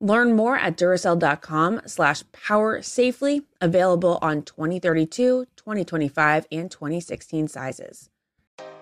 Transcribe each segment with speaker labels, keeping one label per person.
Speaker 1: Learn more at Duracell.com slash power safely, available on 2032, 2025, and 2016 sizes.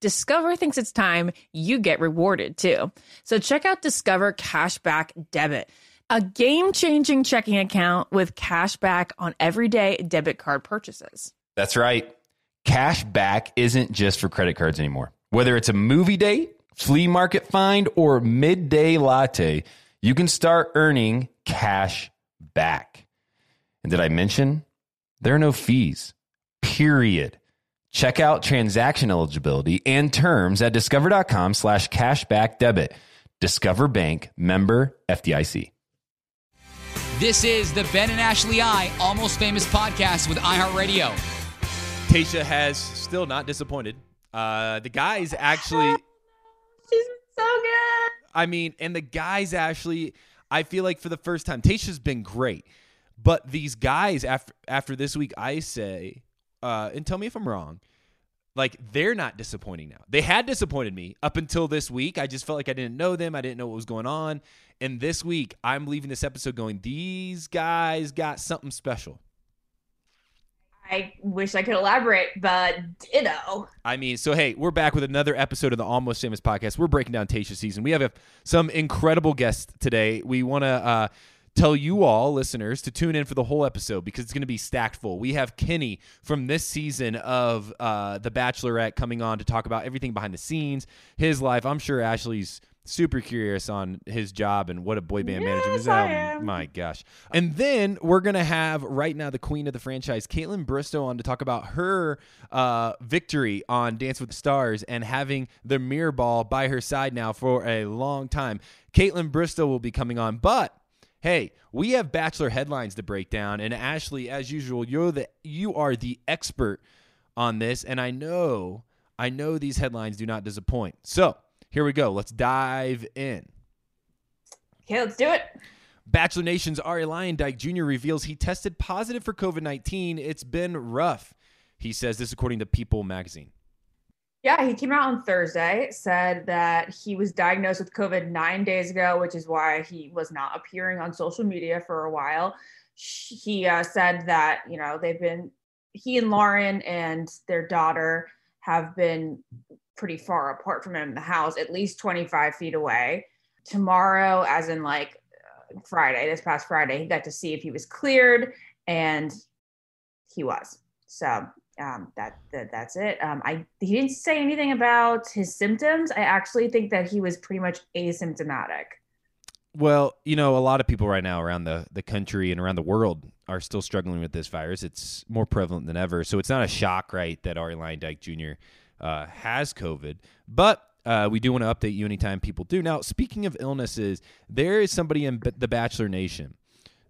Speaker 2: Discover thinks it's time you get rewarded too. So check out Discover Cashback Debit, a game changing checking account with cash back on everyday debit card purchases.
Speaker 3: That's right. Cash back isn't just for credit cards anymore. Whether it's a movie date, flea market find, or midday latte, you can start earning cash back. And did I mention there are no fees? Period. Check out transaction eligibility and terms at discover.com slash cashback debit. Discover Bank member FDIC.
Speaker 4: This is the Ben and Ashley I Almost Famous podcast with iHeartRadio.
Speaker 5: Tayshia has still not disappointed. Uh, the guys actually.
Speaker 1: She's so good.
Speaker 5: I mean, and the guys actually, I feel like for the first time, Tayshia's been great. But these guys, after after this week, I say, uh, and tell me if I'm wrong, like they're not disappointing now. They had disappointed me up until this week. I just felt like I didn't know them. I didn't know what was going on. And this week, I'm leaving this episode going, these guys got something special.
Speaker 6: I wish I could elaborate, but ditto.
Speaker 5: I mean, so hey, we're back with another episode of the Almost Famous podcast. We're breaking down Tayshia season. We have a, some incredible guests today. We want to uh, tell you all, listeners, to tune in for the whole episode because it's going to be stacked full. We have Kenny from this season of uh, The Bachelorette coming on to talk about everything behind the scenes, his life. I'm sure Ashley's super curious on his job and what a boy band manager is. Oh my gosh. And then we're going to have right now the queen of the franchise, Kaitlyn Bristowe, on to talk about her uh, victory on Dance with the Stars and having the mirror ball by her side now for a long time. Kaitlyn Bristowe will be coming on, but Hey, we have bachelor headlines to break down, and Ashley, as usual, you're the you are the expert on this, and I know I know these headlines do not disappoint. So here we go. Let's dive in.
Speaker 1: Okay, let's do it.
Speaker 5: Bachelor Nation's Arie Luyendyk Jr. reveals he tested positive for COVID 19. It's been rough. He says this according to People magazine.
Speaker 1: Yeah, he came out on Thursday, said that he was diagnosed with COVID nine days ago, which is why he was not appearing on social media for a while. He uh, said that, you know, they've been, he and Lauren and their daughter have been pretty far apart from him in the house, at least 25 feet away. Tomorrow, as in like uh, Friday, this past Friday, he got to see if he was cleared, and he was. So um, that, that that's it. Um, I he didn't say anything about his symptoms. I actually think that he was pretty much asymptomatic.
Speaker 5: Well, you know, a lot of people right now around the the country and around the world are still struggling with this virus. It's more prevalent than ever, so it's not a shock, right, that Arie Luyendyk Jr. Uh, has COVID, but. Uh, we do want to update you anytime people do. Now, speaking of illnesses, there is somebody in B- the Bachelor Nation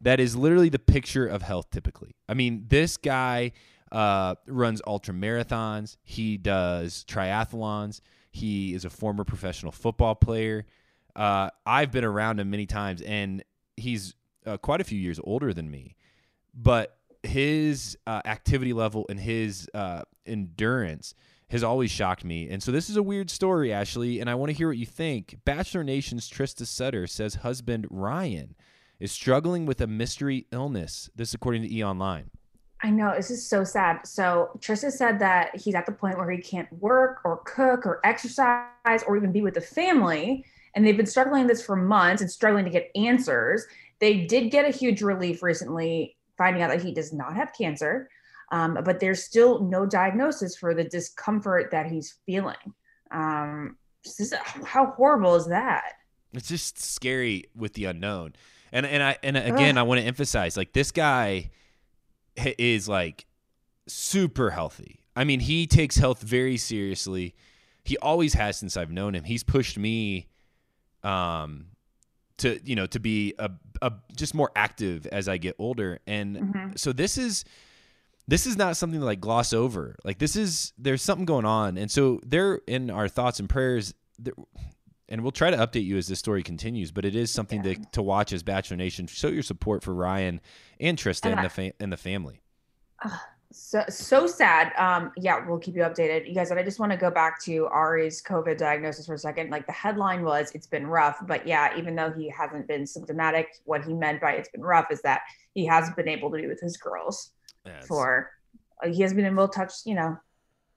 Speaker 5: that is literally the picture of health typically. I mean, this guy uh, runs ultra marathons. He does triathlons. He is a former professional football player. Uh, I've been around him many times, and he's uh, quite a few years older than me. But his uh, activity level and his uh, endurance has always shocked me. And so this is a weird story, Ashley, and I want to hear what you think. Bachelor Nation's Trista Sutter says husband Ryan is struggling with a mystery illness. This according to E Online.
Speaker 1: I know this is so sad. So Trista said that he's at the point where he can't work or cook or exercise or even be with the family. And they've been struggling with this for months and struggling to get answers. They did get a huge relief recently, finding out that he does not have cancer, um, but there's still no diagnosis for the discomfort that he's feeling. Um, is, how horrible is that?
Speaker 5: It's just scary with the unknown. And and I and again, Ugh. I want to emphasize like this guy is like super healthy. I mean, he takes health very seriously. He always has since I've known him. He's pushed me um to you know to be a, a just more active as I get older and mm-hmm. so this is this is not something to like gloss over like this is there's something going on and so they're in our thoughts and prayers and we'll try to update you as this story continues but it is something yeah. to, to watch as bachelor nation show your support for ryan and Trista and, and the, fa- and the family
Speaker 1: uh, so so sad. Um, yeah, we'll keep you updated, you guys. And I just want to go back to Arie's COVID diagnosis for a second. Like the headline was, "It's been rough," but yeah, even though he hasn't been symptomatic, what he meant by "it's been rough" is that he hasn't been able to be with his girls yes. for. Uh, he hasn't been able to touch, you know,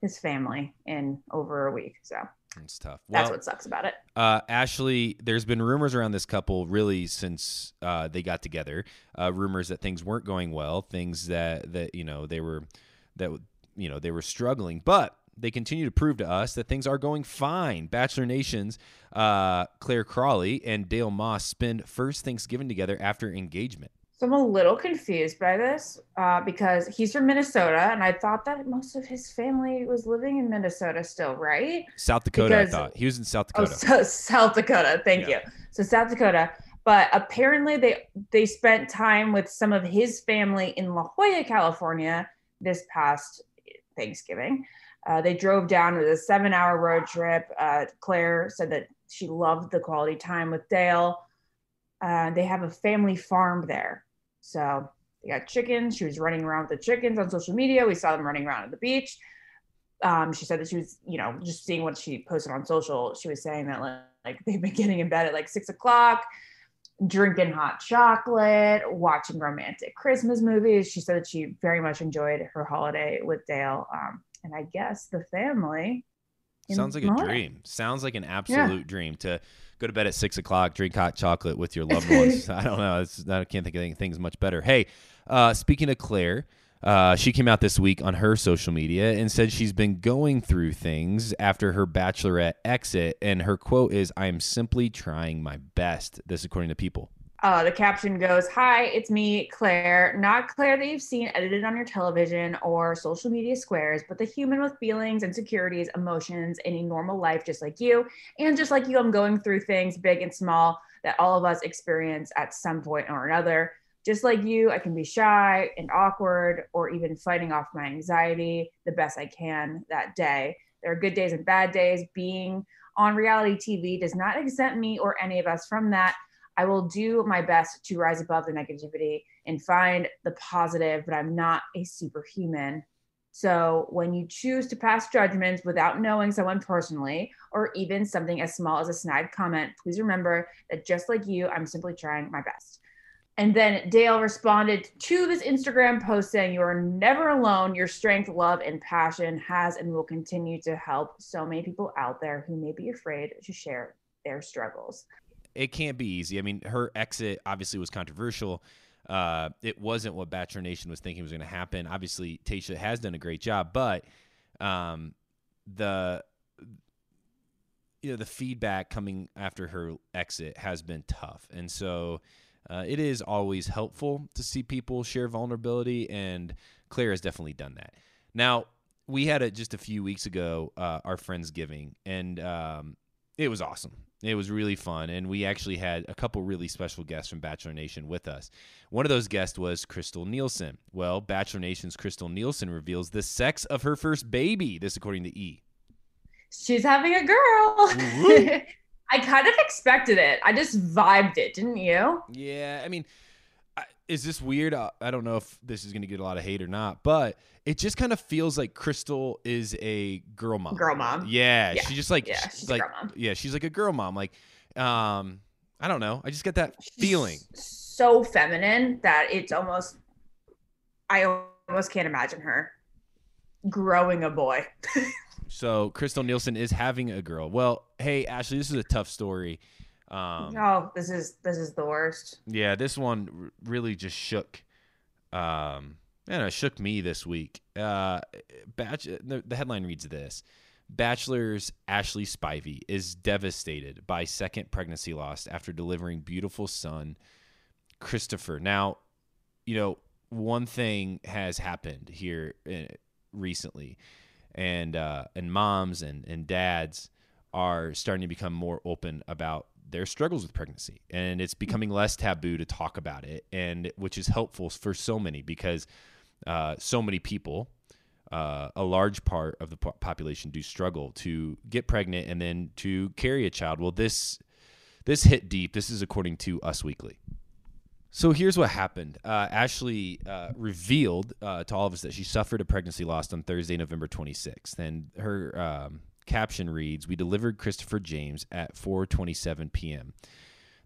Speaker 1: his family in over a week. So
Speaker 5: it's tough.
Speaker 1: That's well, what sucks about it.
Speaker 5: Uh, Ashley, there's been rumors around this couple really since uh, they got together. Uh, rumors that things weren't going well, things that that you know they were that you know they were struggling, but they continue to prove to us that things are going fine. Bachelor Nation's uh, Clare Crawley and Dale Moss spend first Thanksgiving together after engagement.
Speaker 1: So I'm a little confused by this uh, because he's from Minnesota, and I thought that most of his family was living in Minnesota still, right?
Speaker 5: South Dakota, because, I thought he was in South oh, Dakota.
Speaker 1: Oh, so, South Dakota. Thank yeah. you. So South Dakota, but apparently they they spent time with some of his family in La Jolla, California, this past Thanksgiving. Uh, they drove down with a seven hour road trip. Uh, Clare said that she loved the quality time with Dale. Uh, they have a family farm there. So they got chickens. She was running around with the chickens on social media. We saw them running around at the beach. Um, she said that she was, you know, just seeing what she posted on social. She was saying that like, like they've been getting in bed at like six o'clock, drinking hot chocolate, watching romantic Christmas movies. She said that she very much enjoyed her holiday with Dale. Um, and I guess the family.
Speaker 5: Sounds like a dream. Sounds like an absolute yeah. dream to go to bed at six o'clock, drink hot chocolate with your loved ones. I don't know. It's, I can't think of anything much better. Hey, uh, speaking of Clare, uh, she came out this week on her social media and said she's been going through things after her bachelorette exit. And her quote is, I am simply trying my best. This, according to People.
Speaker 1: Uh, the caption goes, Hi, it's me, Clare. Not Clare that you've seen edited on your television or social media squares, but the human with feelings, insecurities, emotions, any normal life, just like you. And just like you, I'm going through things big and small that all of us experience at some point or another. Just like you, I can be shy and awkward or even fighting off my anxiety the best I can that day. There are good days and bad days. Being on reality TV does not exempt me or any of us from that I will do my best to rise above the negativity and find the positive, but I'm not a superhuman. So when you choose to pass judgments without knowing someone personally, or even something as small as a snide comment, please remember that just like you, I'm simply trying my best. And then Dale responded to this Instagram post saying, You are never alone. Your strength, love, and passion has and will continue to help so many people out there who may be afraid to share their struggles.
Speaker 5: It can't be easy. I mean, her exit obviously was controversial. Uh, it wasn't what Bachelor Nation was thinking was going to happen. Obviously, Tayshia has done a great job, but um, the you know the feedback coming after her exit has been tough, and so uh, it is always helpful to see people share vulnerability, and Clare has definitely done that. Now, we had it just a few weeks ago, uh, our Friendsgiving, and um, it was awesome. It was really fun, and we actually had a couple really special guests from Bachelor Nation with us. One of those guests was Krystal Nielson. Well, Bachelor Nation's Krystal Nielson reveals the sex of her first baby. This, according to E.
Speaker 1: She's having a girl. I kind of expected it. I just vibed it, didn't you?
Speaker 5: Yeah, I mean, is this weird? I, I don't know if this is going to get a lot of hate or not, but it just kind of feels like Krystal is a girl mom.
Speaker 1: Girl mom.
Speaker 5: Yeah,
Speaker 1: Yeah.
Speaker 5: she's just like,
Speaker 1: Yeah,
Speaker 5: she's
Speaker 1: she's a
Speaker 5: like,
Speaker 1: girl mom.
Speaker 5: yeah, she's like a girl mom. Like, um, I don't know. I just get that feeling.
Speaker 1: So feminine that it's almost, I almost can't imagine her growing a boy.
Speaker 5: So Krystal Nielson is having a girl. Well, hey Ashley, this is a tough story. Um,
Speaker 1: oh, this is this is the worst.
Speaker 5: Yeah, this one r- really just shook. Um, I don't shook me this week. Uh, batch. The, the headline reads this: Bachelor's Ashley Spivey is devastated by second pregnancy loss after delivering beautiful son Christopher. Now, you know, one thing has happened here uh, recently, and uh, and moms and and dads are starting to become more open about their struggles with pregnancy and it's becoming less taboo to talk about it and which is helpful for so many because uh, so many people uh, a large part of the po- population do struggle to get pregnant and then to carry a child. Well this this hit deep. This is according to us weekly. So here's what happened. Uh, Ashley uh, revealed uh, to all of us that she suffered a pregnancy loss on Thursday, November 26th, and her um, caption reads: "We delivered Christopher James at 4:27 p.m."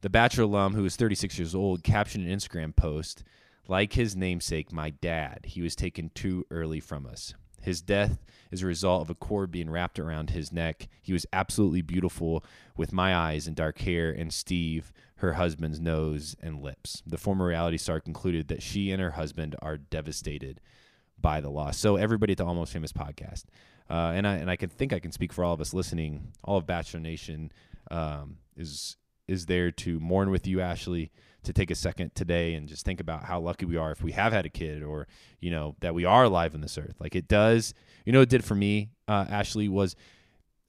Speaker 5: The Bachelor alum, who is 36 years old, captioned an Instagram post: "Like his namesake, my dad, he was taken too early from us. His death is a result of a cord being wrapped around his neck. He was absolutely beautiful with my eyes and dark hair, and Steve, her husband's nose and lips. The former reality star concluded that she and her husband are devastated by the loss. So everybody at the Almost Famous podcast, uh, and I and I can think I can speak for all of us listening. All of Bachelor Nation um, is is there to mourn with you, Ashley. To take a second today and just think about how lucky we are if we have had a kid, or you know that we are alive on this earth. Like it does, you know, it did for me. Uh, Ashley was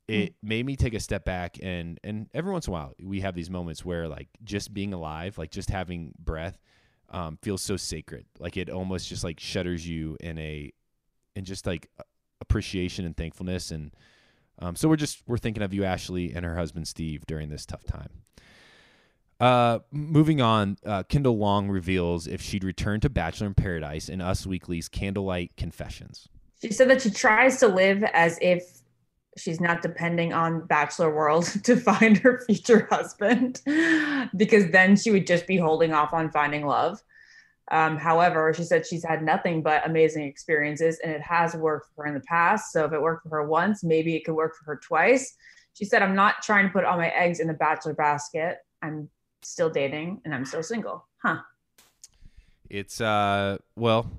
Speaker 5: it made me take a step back and and every once in a while we have these moments where like just being alive like just having breath um, feels so sacred like it almost just like shudders you in a and just like appreciation and thankfulness and um, so we're just we're thinking of you ashley and her husband steve during this tough time uh, moving on, uh, Kendall Long reveals if she'd return to Bachelor in Paradise in Us Weekly's Candlelight Confessions.
Speaker 1: She said that she tries to live as if she's not depending on Bachelor World to find her future husband, because then she would just be holding off on finding love. Um, however, she said she's had nothing but amazing experiences and it has worked for her in the past. So if it worked for her once, maybe it could work for her twice. She said, I'm not trying to put all my eggs in the Bachelor basket. I'm still dating and I'm still single. Huh.
Speaker 5: It's uh well,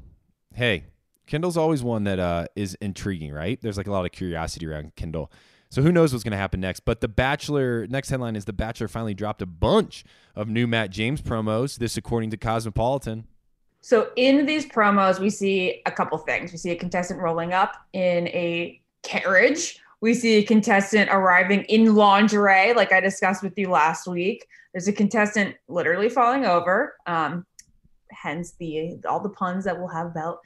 Speaker 5: hey, Kendall's always one that uh is intriguing, right? There's like a lot of curiosity around Kendall. So who knows what's going to happen next? But the Bachelor next headline is the Bachelor finally dropped a bunch of new Matt James promos. This according to Cosmopolitan.
Speaker 1: So in these promos, we see a couple things. We see a contestant rolling up in a carriage. We see a contestant arriving in lingerie, like I discussed with you last week. There's a contestant literally falling over. Um, hence the all the puns that we'll have about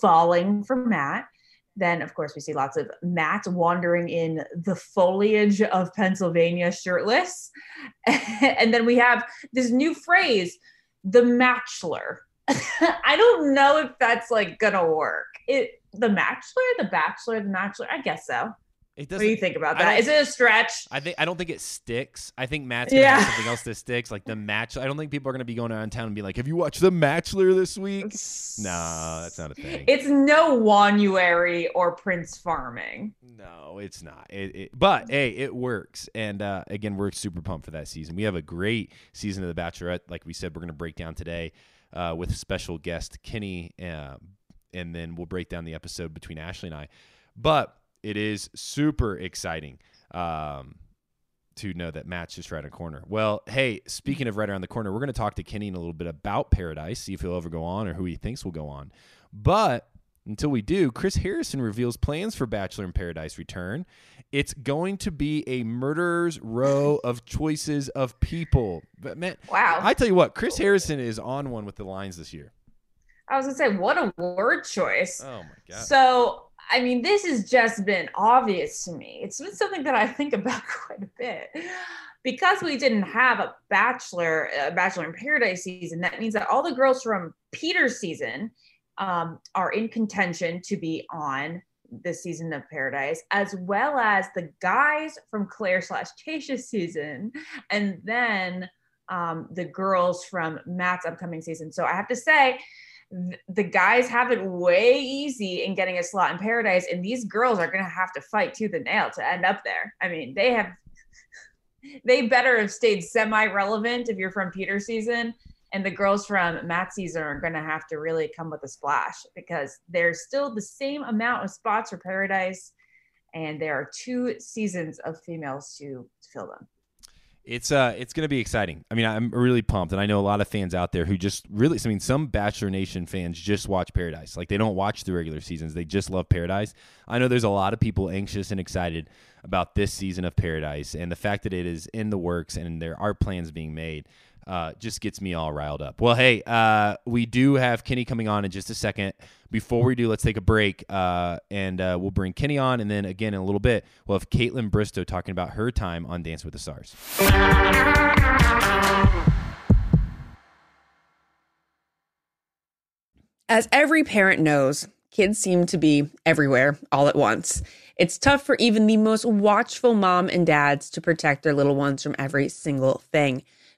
Speaker 1: falling for Matt.
Speaker 6: Then, of course, we see lots of Matt wandering in the foliage of Pennsylvania shirtless. and then we have this new phrase, the matchler. I don't know if that's like gonna work. It the matchler, the bachelor, the matchler. I guess so.
Speaker 5: It
Speaker 6: What do you think about that? Is it a stretch?
Speaker 5: I think I don't think it sticks. I think Matt's gonna
Speaker 6: Yeah.
Speaker 5: have something else that sticks, like the match. I don't think people are gonna be going around town and be like, "Have you watched the Matchler this week?" No, that's not a thing.
Speaker 6: It's no Wanuary or Prince Farming.
Speaker 5: No, it's not. It, it, but hey, it works. And uh, again, we're super pumped for that season. We have a great season of The Bachelorette. Like we said, we're to break down today uh, with special guest Kenny, uh, and then we'll break down the episode between Ashley and I. But it is super exciting um, to know that Matt's just right on the corner. Well, hey, speaking of right around the corner, we're going to talk to Kenny in a little bit about Paradise, see if he'll ever go on or who he thinks will go on. But until we do, Chris Harrison reveals plans for Bachelor in Paradise return. It's going to be a murderer's row of choices of people. But man,
Speaker 6: Wow.
Speaker 5: I tell you what, Chris Harrison is on one with the lines this year.
Speaker 6: I was gonna say, what a word choice.
Speaker 5: Oh my god.
Speaker 6: So, I mean, this has just been obvious to me. It's been something that I think about quite a bit. Because we didn't have a Bachelor, a Bachelor in Paradise season, that means that all the girls from Peter's season um, are in contention to be on this season of Paradise, as well as the guys from Clare slash Tayshia's season, and then um, the girls from Matt's upcoming season. So I have to say, th- the guys have it way easy in getting a slot in paradise and these girls are going to have to fight tooth and nail to end up there i mean they have they better have stayed semi-relevant if you're from peter season and the girls from season are going to have to really come with a splash because there's still the same amount of spots for paradise and there are two seasons of females to fill them
Speaker 5: It's uh, it's gonna be exciting. I mean, I'm really pumped, and I know a lot of fans out there who just really. I mean, some Bachelor Nation fans just watch Paradise. Like they don't watch the regular seasons; they just love Paradise. I know there's a lot of people anxious and excited about this season of Paradise, and the fact that it is in the works and there are plans being made. Uh, just gets me all riled up. Well, hey, uh, we do have Kenny coming on in just a second. Before we do, let's take a break, uh, and uh, we'll bring Kenny on, and then again in a little bit, we'll have Kaitlyn Bristowe talking about her time on Dance with the Stars.
Speaker 7: As every parent knows, kids seem to be everywhere all at once. It's tough for even the most watchful mom and dads to protect their little ones from every single thing.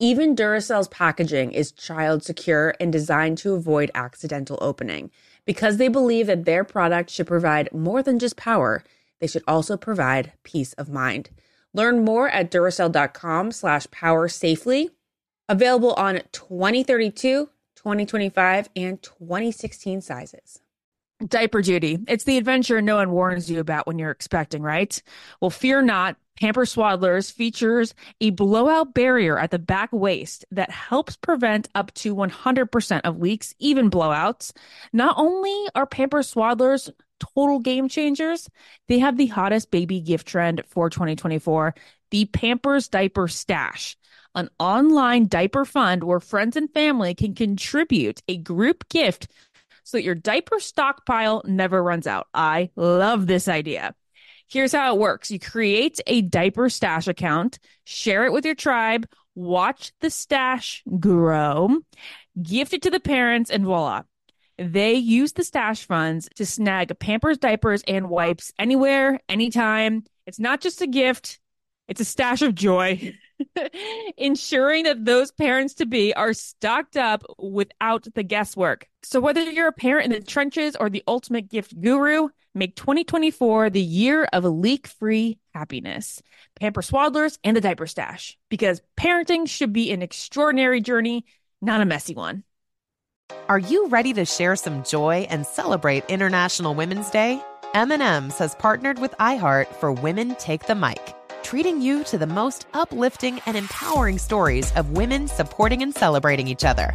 Speaker 7: Even Duracell's packaging is child secure and designed to avoid accidental opening. Because they believe that their product should provide more than just power, they should also provide peace of mind. Learn more at Duracell.com slash power safely. Available on 2032, 2025, and 2016 sizes.
Speaker 1: Diaper duty. It's the adventure no one warns you about when you're expecting, right? Well, fear not. Pamper Swaddlers features a blowout barrier at the back waist that helps prevent up to 100% of leaks, even blowouts. Not only are Pamper Swaddlers total game changers, they have the hottest baby gift trend for 2024 the Pampers Diaper Stash, an online diaper fund where friends and family can contribute a group gift so that your diaper stockpile never runs out. I love this idea. Here's how it works you create a diaper stash account, share it with your tribe, watch the stash grow, gift it to the parents, and voila. They use the stash funds to snag Pampers diapers and wipes anywhere, anytime. It's not just a gift, it's a stash of joy. Ensuring that those parents to be are stocked up without the guesswork. So, whether you're a parent in the trenches or the ultimate gift guru, make 2024 the year of leak free happiness. Pamper Swaddlers and the Diaper Stash, because parenting should be an extraordinary journey, not a messy one.
Speaker 8: Are you ready to share some joy and celebrate International Women's Day? M&M's has partnered with iHeart for Women Take the Mic, treating you to the most uplifting and empowering stories of women supporting and celebrating each other.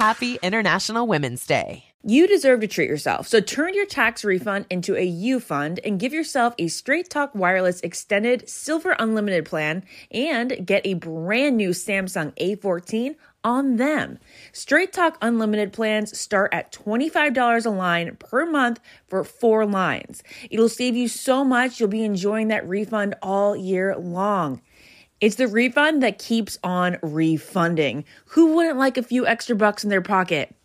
Speaker 8: Happy International Women's Day.
Speaker 7: You deserve to treat yourself, so turn your tax refund into a U fund and give yourself a Straight Talk Wireless Extended Silver Unlimited plan and get a brand new Samsung A14 on them. Straight Talk Unlimited plans start at $25 a line per month for four lines. It'll save you so much, you'll be enjoying that refund all year long. It's the refund that keeps on refunding. Who wouldn't like a few extra bucks in their pocket?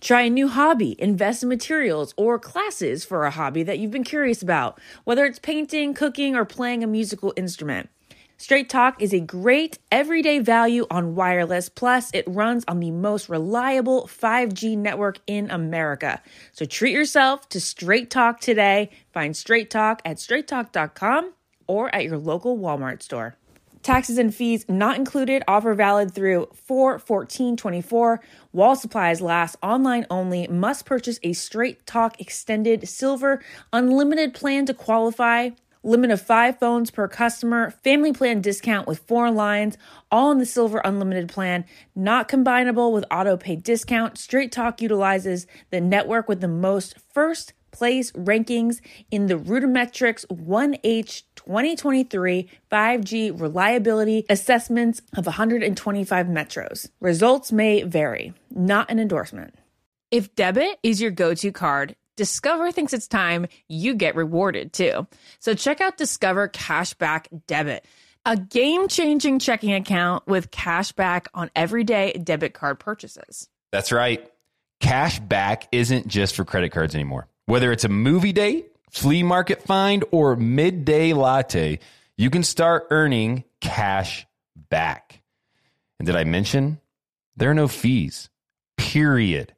Speaker 7: Try a new hobby, invest in materials or classes for a hobby that you've been curious about, whether it's painting, cooking, or playing a musical instrument. Straight Talk is a great everyday value on wireless, plus, it runs on the most reliable 5G network in America. So treat yourself to Straight Talk today. Find Straight Talk at straighttalk.com or at your local Walmart store. Taxes and fees not included. Offer valid through 4 14 24. While supplies last. Online only. Must purchase a Straight Talk Extended Silver Unlimited plan to qualify. Limit of five phones per customer. Family plan discount with four lines. All in the Silver Unlimited plan. Not combinable with auto pay discount. Straight Talk utilizes the network with the most first place rankings in the RootMetrics 1H 2023 5G reliability assessments of 125 metros. Results may vary, not an endorsement. If debit is your go to card, Discover thinks it's time you get rewarded too. So check out Discover Cashback Debit, a game changing checking account with cash back on everyday debit card purchases.
Speaker 3: That's right. Cash back isn't just for credit cards anymore. Whether it's a movie date, flea market find, or midday latte, you can start earning cash back. And did I mention there are no fees? Period.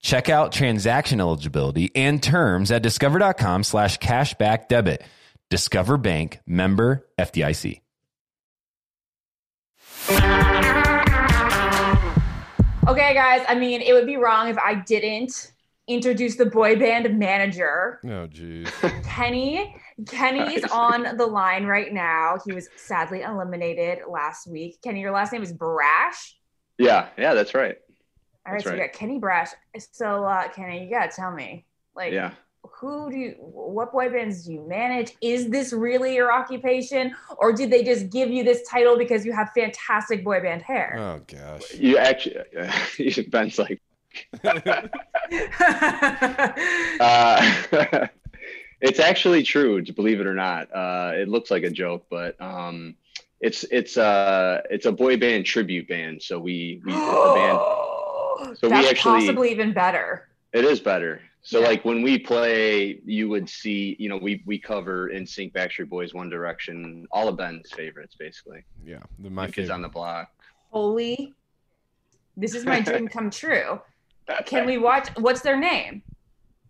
Speaker 3: Check out transaction eligibility and terms at discover.com slash cashback debit. Discover Bank member FDIC.
Speaker 1: Okay, guys. I mean, it would be wrong if I didn't introduce the boy band manager,
Speaker 5: Oh, geez.
Speaker 1: Kenny. Kenny is on the line right now. He was sadly eliminated last week. Kenny, your last name is Braasch.
Speaker 9: Yeah, yeah, that's right.
Speaker 1: All right,
Speaker 9: That's
Speaker 1: so we
Speaker 9: right.
Speaker 1: got Kenny Braasch. So, uh, Kenny, you gotta tell me, like,
Speaker 9: Yeah.
Speaker 1: who do you, what boy bands do you manage? Is this really your occupation, or did they just give you this title because you have fantastic boy band hair?
Speaker 5: Oh, gosh.
Speaker 9: You actually, Ben's like, uh, it's actually true, to believe it or not. Uh, it looks like a joke, but um, it's it's uh it's a boy band tribute band. So we we the band. So we actually-
Speaker 1: possibly even better.
Speaker 9: It is better. So
Speaker 1: Yeah.
Speaker 9: like when we play, you would see, you know, we we cover NSYNC, Backstreet Boys, One Direction, all of Ben's favorites, basically.
Speaker 5: Yeah. The, my
Speaker 9: My kids on the block.
Speaker 1: Holy, this is my dream come true. Can we watch? What's their name?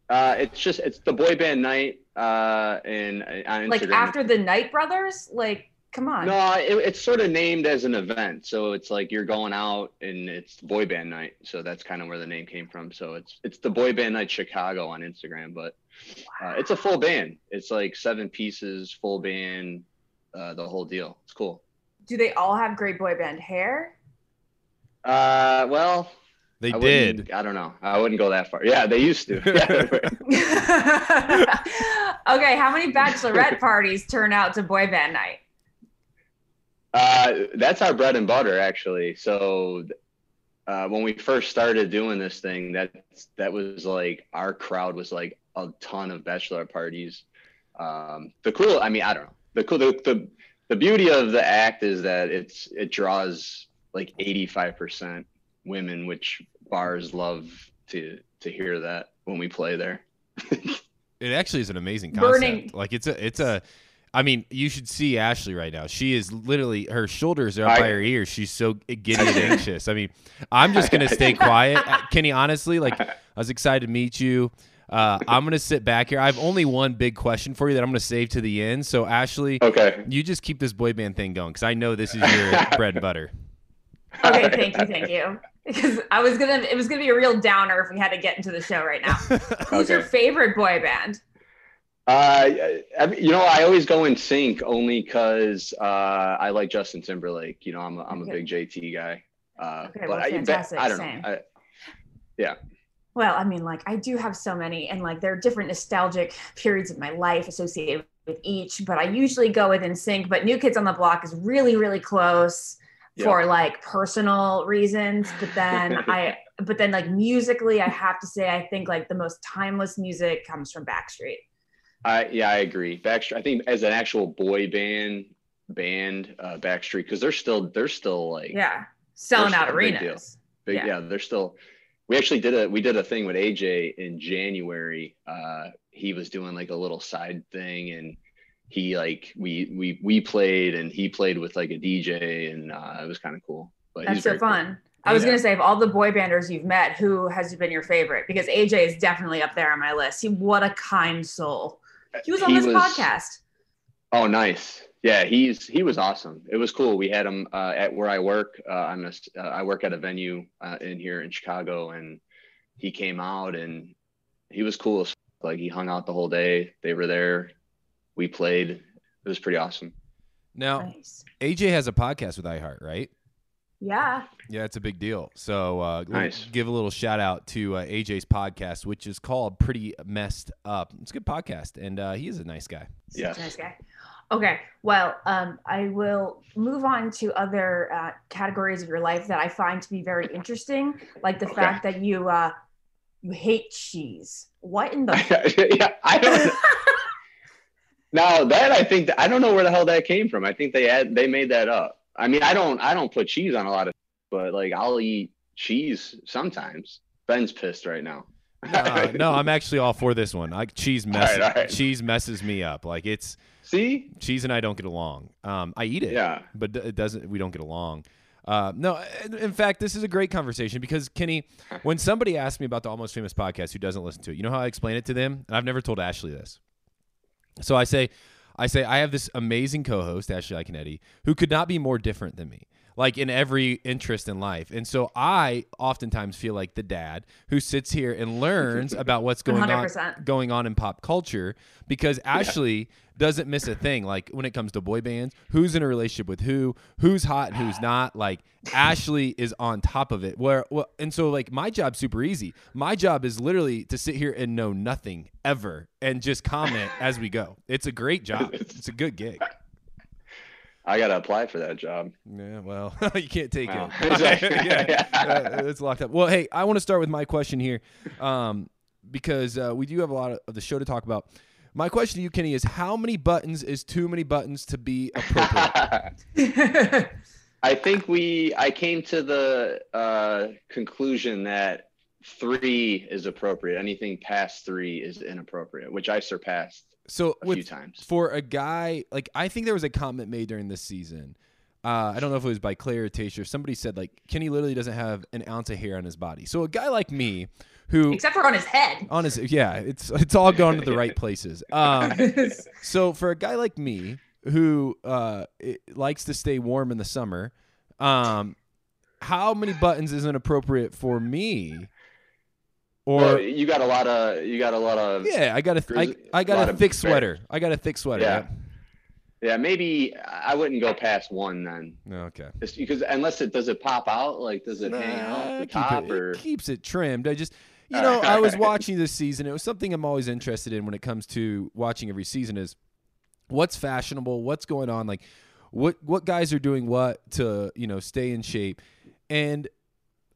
Speaker 9: Uh, it's just it's the boy band night uh, and on
Speaker 1: Like
Speaker 9: Instagram.
Speaker 1: after the Night Brothers? Like, come on.
Speaker 9: No, it, it's sort of named as an event. So it's like you're going out and it's boy band night. So that's kind of where the name came from. So it's it's the boy band night Chicago on Instagram, but uh, it's a full band. It's like seven pieces, full band, uh, the whole deal. It's cool.
Speaker 1: Do they all have great boy band hair?
Speaker 9: Uh, well,
Speaker 5: They
Speaker 9: I
Speaker 5: did.
Speaker 9: I don't know. I wouldn't go that far. Yeah, they used to. Yeah.
Speaker 1: okay, how many bachelorette parties turn out to boy band night?
Speaker 9: Uh, that's our bread and butter, actually. So uh, when we first started doing this thing, that that was like our crowd was like a ton of bachelor parties. Um, the cool, I mean, I don't know. The cool, the, the the beauty of the act is that it's it draws like 85% women, which bars love to to hear that when we play there.
Speaker 5: It actually is an amazing concept.
Speaker 1: Burning.
Speaker 5: Like it's a it's a I mean, you should see Ashley right now. She is literally her shoulders are up
Speaker 9: I-
Speaker 5: by her ears. She's so giddy and anxious. I mean, I'm just gonna stay quiet. Uh, Kenny, honestly, like I was excited to meet you. Uh, I'm gonna sit back here. I have only one big question for you that I'm gonna save to the end. So Ashley,
Speaker 9: Okay.
Speaker 5: you just keep this boy band thing going because I know this is your bread and butter.
Speaker 1: Okay, thank you, thank you. Because I was gonna, it was gonna be a real downer if we had to get into the show right now. Who's your favorite boy band?
Speaker 9: Uh, I you know, I always go NSYNC only because uh, I like Justin Timberlake. You know, I'm a, I'm a
Speaker 1: Okay.
Speaker 9: big JT guy. Uh,
Speaker 1: Okay,
Speaker 9: but
Speaker 1: well,
Speaker 9: I,
Speaker 1: fantastic,
Speaker 9: I don't
Speaker 1: same.
Speaker 9: know. I,
Speaker 1: Well, I mean, like I do have so many, and like there are different nostalgic periods of my life associated with each. But I usually go with NSYNC. But New Kids on the Block is really, really close
Speaker 9: Yeah.
Speaker 1: for like personal reasons. But then I, but then like musically, I have to say, I think like the most timeless music comes from Backstreet.
Speaker 9: I yeah, I agree. Backstreet. I think as an actual boy band, band, uh, Backstreet, because they're still they're still like
Speaker 1: Yeah, selling out
Speaker 9: still a big
Speaker 1: arenas.
Speaker 9: Big,
Speaker 1: Yeah.
Speaker 9: yeah. they're still. We actually did a we did a thing with AJ in January. Uh, he was doing like a little side thing, and he like we we we played, and he played with like a DJ, and uh, it was kind of cool. But
Speaker 1: That's so
Speaker 9: very cool.
Speaker 1: fun. I was
Speaker 9: Yeah.
Speaker 1: gonna say of all the boy banders you've met, who has been your favorite? Because AJ is definitely up there on my list. He what a kind soul. He was on
Speaker 9: He
Speaker 1: this
Speaker 9: was-
Speaker 1: podcast.
Speaker 9: Oh, nice. Yeah, he's he was awesome. It was cool. We had him uh, at where I work. Uh, I'm a, uh, I work at a venue uh, in here in Chicago, and he came out and he was cool. Like he hung out the whole day. They were there. We played. It was pretty awesome.
Speaker 5: Now,
Speaker 1: Nice.
Speaker 5: AJ has a podcast with iHeart, right?
Speaker 1: Yeah.
Speaker 5: Yeah, it's a big deal. So, uh,
Speaker 9: Nice.
Speaker 5: give a little shout out to uh, AJ's podcast, which is called Pretty Messed Up. It's a good podcast, and uh, he is a nice guy.
Speaker 1: Such
Speaker 9: Yes.
Speaker 1: a nice guy. Okay. Well, um, I will move on to other uh, categories of your life that I find to be very interesting, like the
Speaker 9: Okay.
Speaker 1: fact that you uh, you hate cheese. What in the
Speaker 9: yeah, I don't. now that I think that, I don't know where the hell that came from. I think they had they made that up. I mean, I don't I don't put cheese on a lot of, but like I'll eat cheese sometimes. Ben's pissed right now.
Speaker 5: Uh, no, I'm actually all for this one. I, cheese messes
Speaker 9: all right.
Speaker 5: cheese messes me up. Like it's
Speaker 9: See?
Speaker 5: cheese and I don't get along. Um, I eat it,
Speaker 9: Yeah.
Speaker 5: but it doesn't. We don't get along. Uh, no, in- in fact, this is a great conversation because Kenny, when somebody asks me about the Almost Famous podcast who doesn't listen to it, you know how I explain it to them, and I've never told Ashley this. So I say, I say, I have this amazing co-host, Ashley Iaconetti, who could not be more different than me, like in every interest in life. And so I oftentimes feel like the dad who sits here and learns about what's going on
Speaker 1: 100%.
Speaker 5: going on in pop culture because Ashley doesn't miss a thing. Like when it comes to boy bands, who's in a relationship with who, who's hot and who's not. Like Ashley is on top of it. Where well, and so like my job's super easy. My job is literally to sit here and know nothing ever and just comment as we go. It's a great job. It's a good gig.
Speaker 9: I gotta apply for that job.
Speaker 5: Yeah, well, you can't take
Speaker 9: Wow.
Speaker 5: it. yeah, uh, it's locked up. Well, hey, I want to start with my question here, um, because uh, we do have a lot of, of the show to talk about. My question to you, Kenny, is how many buttons is too many buttons to be appropriate?
Speaker 9: I think we I came to the uh, conclusion that three is appropriate. Anything past three is inappropriate, which I surpassed
Speaker 5: So
Speaker 9: a
Speaker 5: with
Speaker 9: few times.
Speaker 5: for a guy like I think there was a comment made during this season. Uh, I don't know if it was by Clare or Tayshia. Somebody said like Kenny literally doesn't have an ounce of hair on his body. So a guy like me, who
Speaker 1: Except for on his head.
Speaker 5: on his yeah, it's it's all gone to the right places. Um, so for a guy like me who uh, it, likes to stay warm in the summer, um, how many buttons isn't appropriate for me? Or
Speaker 9: Well, you got a lot of you got a lot of
Speaker 5: yeah, I got a I, I got
Speaker 9: lot
Speaker 5: a thick sweater. I got a thick sweater.
Speaker 9: Yeah.
Speaker 5: yep.
Speaker 9: yeah maybe I wouldn't go past one then
Speaker 5: Okay.
Speaker 9: Just because unless it does it pop out like does it hang
Speaker 5: Nah,
Speaker 9: off the
Speaker 5: keep
Speaker 9: top
Speaker 5: it,
Speaker 9: or
Speaker 5: it keeps it trimmed. I just, you know, I was watching this season. It was something I'm always interested in when it comes to watching every season is what's fashionable, what's going on, like what what guys are doing what to you know stay in shape, and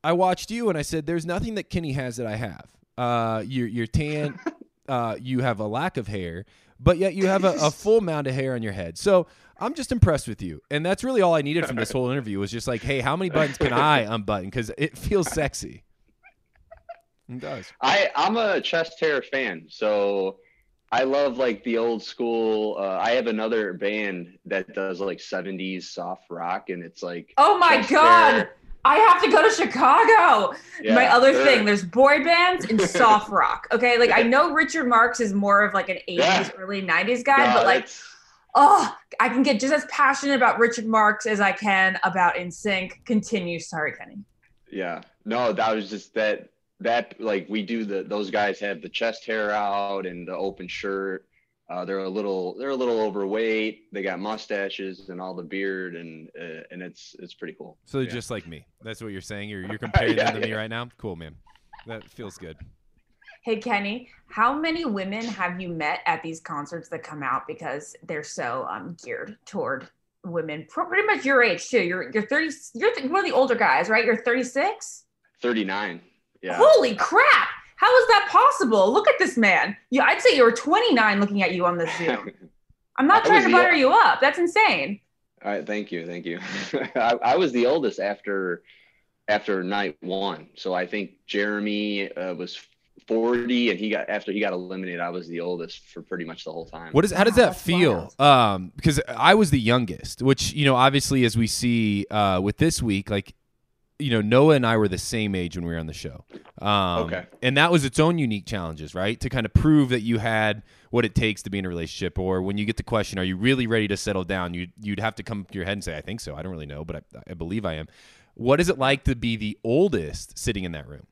Speaker 5: I watched you and I said, "There's nothing that Kenny has that I have. Uh, you're you're tan. uh, you have a lack of hair, but yet you have a, a full mound of hair on your head. So I'm just impressed with you, and that's really all I needed from this whole interview was just like, hey, how many buttons can I unbutton? Because it feels sexy. It does.
Speaker 9: I I'm a chest hair fan, so I love like the old school. Uh, I have another band that does like 70s soft rock, and it's like
Speaker 1: Oh my god.
Speaker 9: hair.
Speaker 1: I have to go to Chicago.
Speaker 9: Yeah,
Speaker 1: my other
Speaker 9: they're-
Speaker 1: thing, there's boy bands and soft rock. Okay, like I know Richard Marx is more of like an 80s,
Speaker 9: Yeah.
Speaker 1: early 90s guy,
Speaker 9: No,
Speaker 1: but like, oh, I can get just as passionate about Richard Marx as I can about NSYNC. Continue, sorry, Kenny.
Speaker 9: yeah, no, that was just that that like we do the those guys have the chest hair out and the open shirt. Uh, they're a little they're a little overweight. They got mustaches and all the beard and uh, and it's it's pretty cool.
Speaker 5: So they're
Speaker 9: Yeah.
Speaker 5: just like me. That's what you're saying. You're you're comparing
Speaker 9: Yeah,
Speaker 5: them to me right now. Cool, man. That feels good.
Speaker 1: Hey Kenny, how many women have you met at these concerts that come out because they're so um, geared toward women, pretty much your age too? You're you're 30. You're th- one of the older guys, right? You're 36.
Speaker 9: 39. Yeah.
Speaker 1: Holy crap! How is that possible? Look at this man. Yeah, I'd say you were 29 looking at you on this Zoom. I'm not trying to
Speaker 9: the-
Speaker 1: butter you up. That's insane.
Speaker 9: All right, thank you, thank you. I, I was the oldest after after night one, so I think Jeremy uh, was forty, and he got after he got eliminated. I was the oldest for pretty much the whole time.
Speaker 5: What is how does that
Speaker 1: that's
Speaker 5: feel? Um, because I was the youngest, which you know, obviously, as we see uh, with this week, like you know, Noah and I were the same age when we were on the show. Um,
Speaker 9: Okay.
Speaker 5: and that was its own unique challenges, right? To kind of prove that you had what it takes to be in a relationship, or when you get the question, "Are you really ready to settle down?" You you'd have to come up to your head and say, "I think so." I don't really know, but I, I believe I am. What is it like to be the oldest sitting in that room?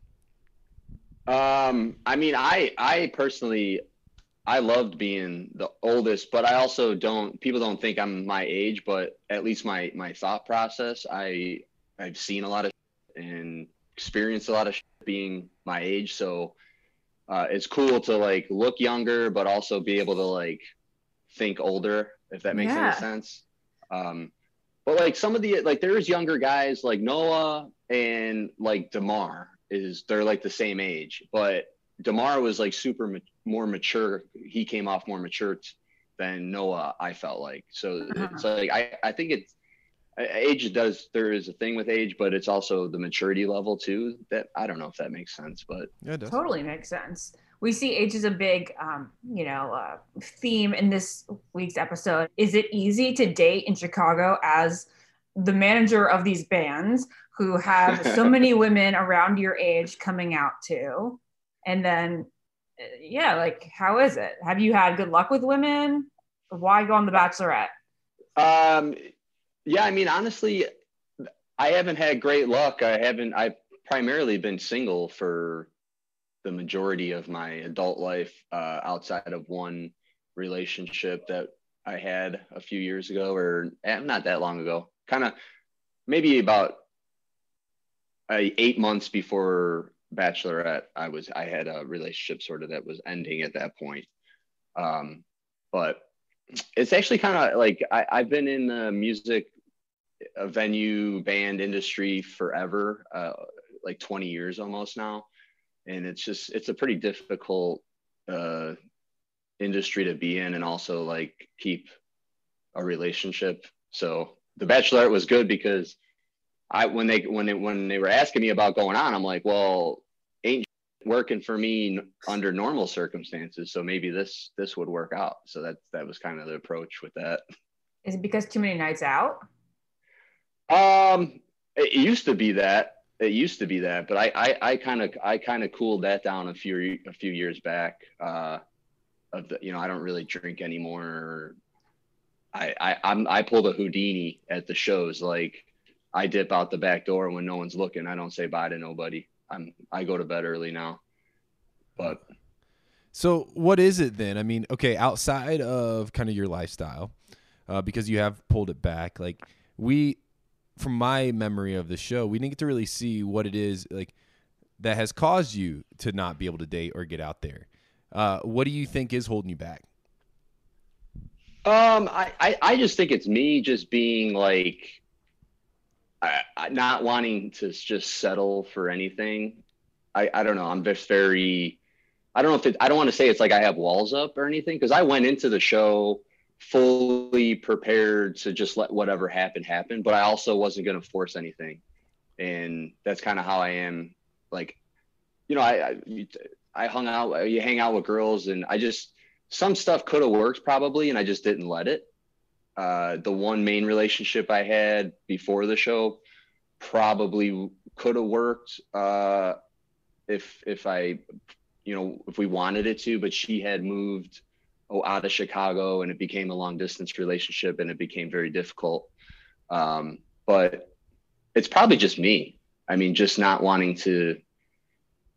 Speaker 9: Um, I mean, I I personally I loved being the oldest, but I also don't. People don't think I'm my age, but at least my my thought process. I I've seen a lot of and experienced a lot of being my age, so uh, it's cool to like look younger, but also be able to like think older, if that makes
Speaker 1: Yeah.
Speaker 9: any sense. Um, but like some of the like there's younger guys like Noah and like Demar is they're like the same age, but Demar was like super ma- more mature. He came off more mature t- than Noah. I felt like so it's like I I think it's age does there is a thing with age, but it's also the maturity level too. That I don't know if that makes sense, but
Speaker 5: Yeah, it does.
Speaker 1: Totally makes sense. We see age as a big, um, you know, uh, theme in this week's episode. Is it easy to date in Chicago as the manager of these bands who have so many women around your age coming out to? And then, uh, yeah, like, how is it? Have you had good luck with women? Why go on The Bachelorette?
Speaker 9: Um, yeah, I mean, honestly, I haven't had great luck. I haven't. I've primarily been single for the majority of my adult life, uh, outside of one relationship that I had a few years ago, or eh, not that long ago. Kind of, maybe about uh, eight months before Bachelorette. I was I had a relationship sort of that was ending at that point. Um, but it's actually kind of like I, I've been in the music uh, venue band industry forever, uh, like 20 years almost now. And it's just, it's a pretty difficult uh, industry to be in and also like keep a relationship. So the bachelorette was good because I, when they, when they, when they were asking me about going on, I'm like, well, ain't working for me under normal circumstances. So maybe this, this would work out. So that, that was kind of the approach with that.
Speaker 1: Is it because too many nights out?
Speaker 9: Um, it used to be that. It used to be that, but I, I, kind of, I kind of cooled that down a few, a few years back. Uh, of the, you know, I don't really drink anymore. I, I, I'm, I pulled a Houdini at the shows. Like, I dip out the back door when no one's looking. I don't say bye to nobody. I'm, I go to bed early now. But
Speaker 5: So what is it then? I mean, okay, outside of kind of your lifestyle, uh, because you have pulled it back, like we, from my memory of the show, we didn't get to really see what it is like that has caused you to not be able to date or get out there. Uh, what do you think is holding you back?
Speaker 9: Um, I, I, I just think it's me just being like, I, I, not wanting to just settle for anything. I, I don't know. I'm just very, I don't know if it, I don't want to say it's like I have walls up or anything because I went into the show fully prepared to just let whatever happen happen, but I also wasn't going to force anything. And that's kind of how I am. Like, you know, I, I, I hung out, you hang out with girls and I just, some stuff could have worked probably, and I just didn't let it. Uh, the one main relationship I had before the show probably could have worked uh, if if I, you know, if we wanted it to. But she had moved out of Chicago, and it became a long distance relationship, and it became very difficult. Um, but it's probably just me. I mean, just not wanting to.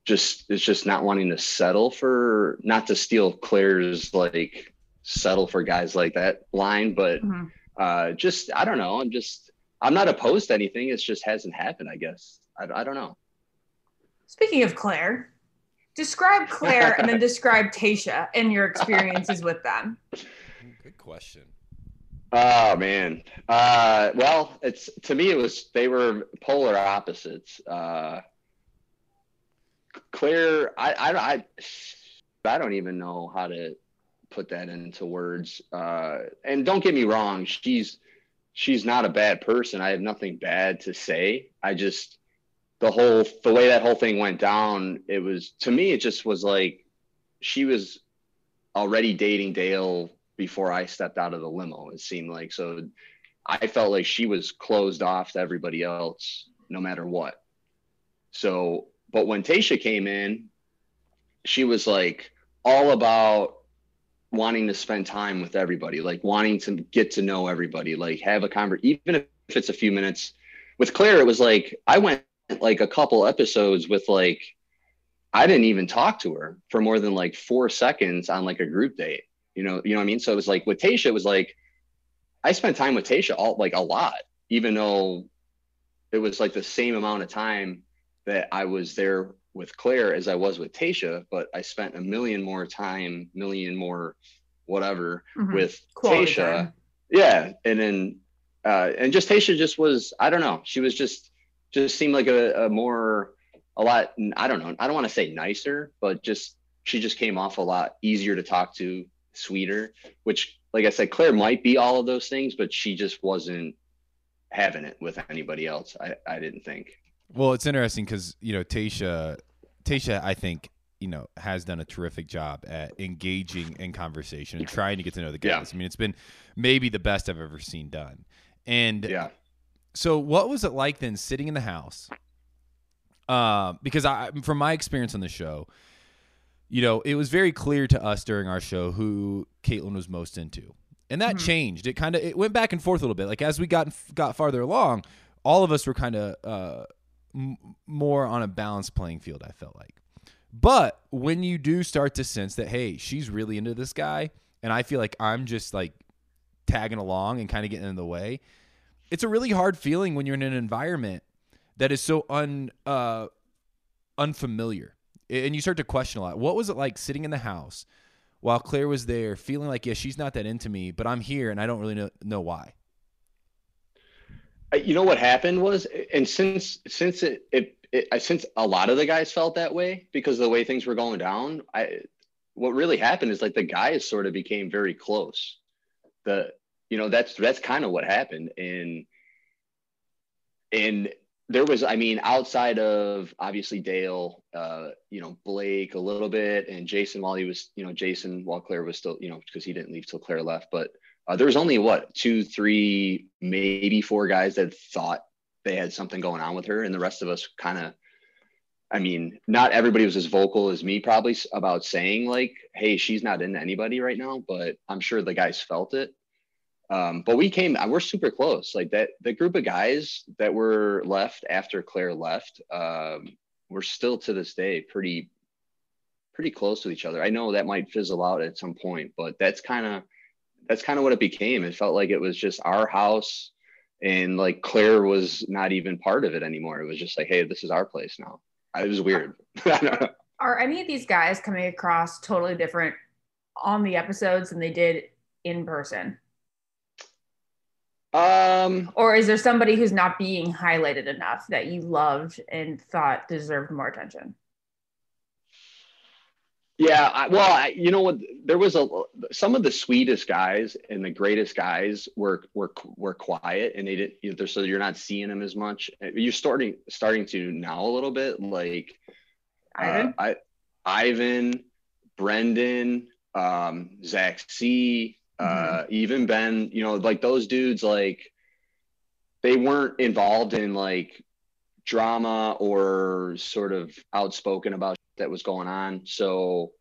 Speaker 9: Just it's just not wanting to settle for not to steal Clare's like settle for guys like that line, but mm-hmm. uh, just I don't know. I'm just I'm not opposed to anything. It just hasn't happened. I guess I, I don't know.
Speaker 6: Speaking of Clare, describe Clare and then describe Tayshia and your experiences with them.
Speaker 5: Good question.
Speaker 9: Oh man. Uh, well, it's to me it was they were polar opposites. Uh, Clare, I, I, I, I don't even know how to put that into words. Uh, and don't get me wrong, she's she's not a bad person. I have nothing bad to say. I just the whole the way that whole thing went down, it was to me it just was like she was already dating Dale before I stepped out of the limo. It seemed like so I felt like she was closed off to everybody else no matter what. So, but when Tayshia came in, she was like all about wanting to spend time with everybody, like wanting to get to know everybody, like have a conversation, even if it's a few minutes. With Clare, it was like I went like a couple episodes with like I didn't even talk to her for more than like four seconds on like a group date. You know, you know what I mean? So it was like with Tayshia, it was like I spent time with Tayshia all like a lot, even though it was like the same amount of time that I was there with Clare as I was with Tayshia, but I spent a million more time, million more whatever mm-hmm. with Quality. Time. Yeah. And then uh and just Tayshia just was I don't know. She was just just seemed like a, a more a lot I don't know. I don't want to say nicer, but just she just came off a lot easier to talk to, sweeter, which like I said, Clare might be all of those things, but she just wasn't having it with anybody else. I, I didn't think.
Speaker 5: Well, it's interesting because you know Tayshia, Tayshia, I think you know has done a terrific job at engaging in conversation and trying to get to know the guys. Yeah. I mean, it's been maybe the best I've ever seen done. And
Speaker 9: yeah.
Speaker 5: So, what was it like then sitting in the house? Uh, because I, from my experience on the show, you know, it was very clear to us during our show who Kaitlyn was most into, and that mm-hmm. changed. It kind of it went back and forth a little bit. Like as we got got farther along, all of us were kind of uh, m- more on a balanced playing field, I felt like. But when you do start to sense that, hey, she's really into this guy, and I feel like I'm just like tagging along and kind of getting in the way, it's a really hard feeling when you're in an environment that is so un uh, unfamiliar, and you start to question a lot. What was it like sitting in the house while Clare was there, feeling like, yeah, she's not that into me, but I'm here and I don't really know, know why?
Speaker 9: you know what happened was, and since since it, it, it since a lot of the guys felt that way because of the way things were going down, I what really happened is like the guys sort of became very close. The you know that's that's kind of what happened and and there was i mean outside of obviously dale uh you know blake a little bit and jason while he was you know jason while clare was still you know because he didn't leave till clare left but uh, there was only what two, three, maybe four guys that thought they had something going on with her, and the rest of us kind of. I mean, not everybody was as vocal as me probably about saying like, "Hey, she's not into anybody right now," but I'm sure the guys felt it. Um, but we came, we're super close. Like that, the group of guys that were left after Clare left, um, we're still to this day pretty, pretty close to each other. I know that might fizzle out at some point, but that's kind of that's kind of what it became. It felt like it was just our house and like Clare was not even part of it anymore. It was just like, hey, this is our place now. It was weird.
Speaker 6: Are any of these guys coming across totally different on the episodes than they did in person?
Speaker 9: Um,
Speaker 1: Or is there somebody who's not being highlighted enough that you loved and thought deserved more attention?
Speaker 9: Yeah, I, well, I, you know what? There was a some of the sweetest guys and the greatest guys were were were quiet, and they didn't. You know, so you're not seeing them as much. You're starting starting to now a little bit, like
Speaker 1: Ivan?
Speaker 9: uh, I, Ivan, Brendan, um, Zach C, uh, even Ben. You know, like those dudes, like they weren't involved in like drama or sort of outspoken about that was going on. So,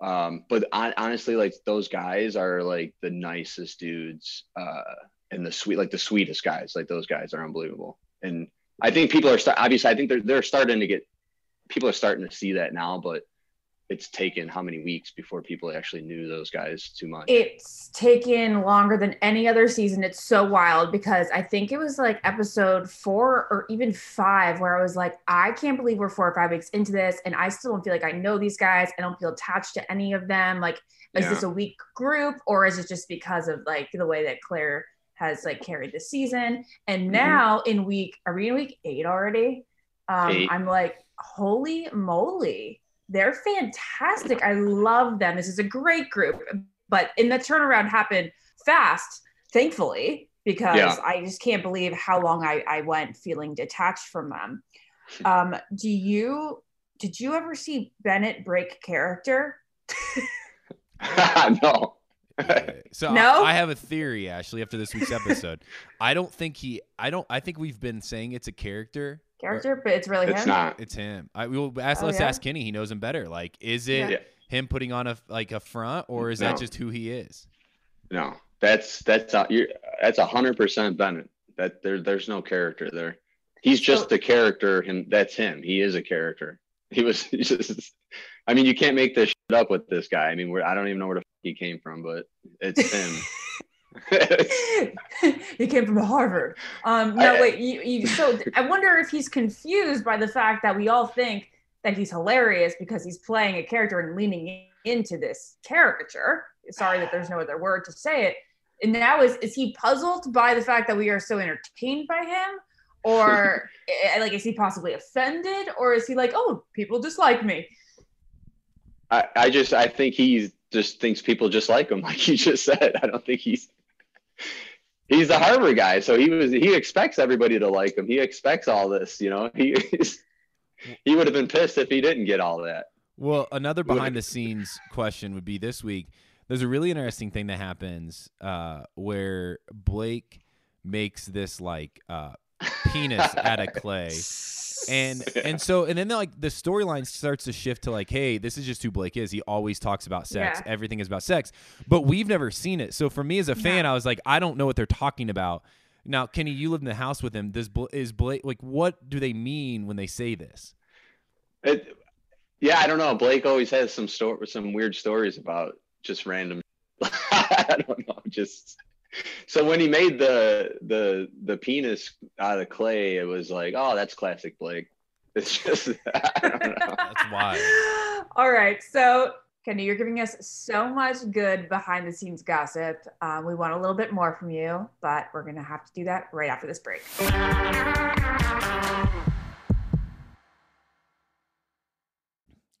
Speaker 9: um, but hon- honestly, like those guys are like the nicest dudes, uh, and the sweet, like the sweetest guys. Like those guys are unbelievable. And I think people are sta- obviously. I think they're they're starting to get people are starting to see that now, but it's taken how many weeks before people actually knew those guys too much.
Speaker 1: It's taken longer than any other season. It's so wild because I think it was like episode four or even five where I was like, I can't believe we're four or five weeks into this and I still don't feel like I know these guys. I don't feel attached to any of them. Like, is
Speaker 9: Yeah.
Speaker 1: this a weak group or is it just because of like the way that Clare has like carried the season? And now in week, are we in week eight already? Um. I'm like, holy moly. They're fantastic. I love them. This is a great group. But in the turnaround happened fast, thankfully, because
Speaker 9: Yeah.
Speaker 1: I just can't believe how long I, I went feeling detached from them. Um, do you did you ever see Bennett break character?
Speaker 9: no.
Speaker 5: Yeah. So
Speaker 1: No?
Speaker 5: I, I have a theory, Ashley. After this week's episode, I don't think he. I don't. I think we've been saying it's a character.
Speaker 1: Character, but it's really
Speaker 9: It's
Speaker 1: him.
Speaker 9: not.
Speaker 5: It's him. I will ask.
Speaker 1: Oh,
Speaker 5: let's
Speaker 1: yeah?
Speaker 5: ask Kenny. He knows him better. Like, is it
Speaker 9: Yeah.
Speaker 5: him putting on a like a front, or is
Speaker 9: No.
Speaker 5: that just who he is?
Speaker 9: No. That's that's a, you're, that's a hundred percent Bennett. That there there's no character there. He's just
Speaker 1: So-
Speaker 9: the character. Him. That's him. He is a character. He was just. I mean, you can't make this shit up with this guy. I mean, we're, I don't even know where the f- he came from, but it's him.
Speaker 1: he came from Harvard. Um, no,
Speaker 9: I-
Speaker 1: wait. You, you, so I wonder if he's confused by the fact that we all think that he's hilarious because he's playing a character and leaning into this caricature. Sorry that there's no other word to say it. And now is is he puzzled by the fact that we are so entertained by him, or eh, like is he possibly offended, or is he like, oh, people dislike me?
Speaker 9: I, I just I think he just thinks people just like him, like you just said. I don't think he's he's the Harvard guy, so he was he expects everybody to like him. He expects all this, you know. He he would have been pissed if he didn't get all that.
Speaker 5: Well, another behind the scenes question would be this week. There's a really interesting thing that happens uh, where Blake makes this like uh, penis out of clay. And and so and then like the storyline starts to shift to like, hey, this is just who Blake is. He always talks about sex.
Speaker 1: Yeah.
Speaker 5: Everything is about sex. But we've never seen it. So for me as a fan, I was like, I don't know what they're talking about. Now, Kenny, you live in the house with him. Does Bla- is Blake like what do they mean when they say this?
Speaker 9: It, yeah, I don't know. Blake always has some story, some weird stories about just random. I don't know. Just so when he made the the the penis out of clay, it was like, oh, that's classic Blake. It's just I don't know.
Speaker 5: That's wild.
Speaker 1: All right. So, Kenny, you're giving us so much good behind the scenes gossip. Um, we want a little bit more from you, but we're going to have to do that right after this break.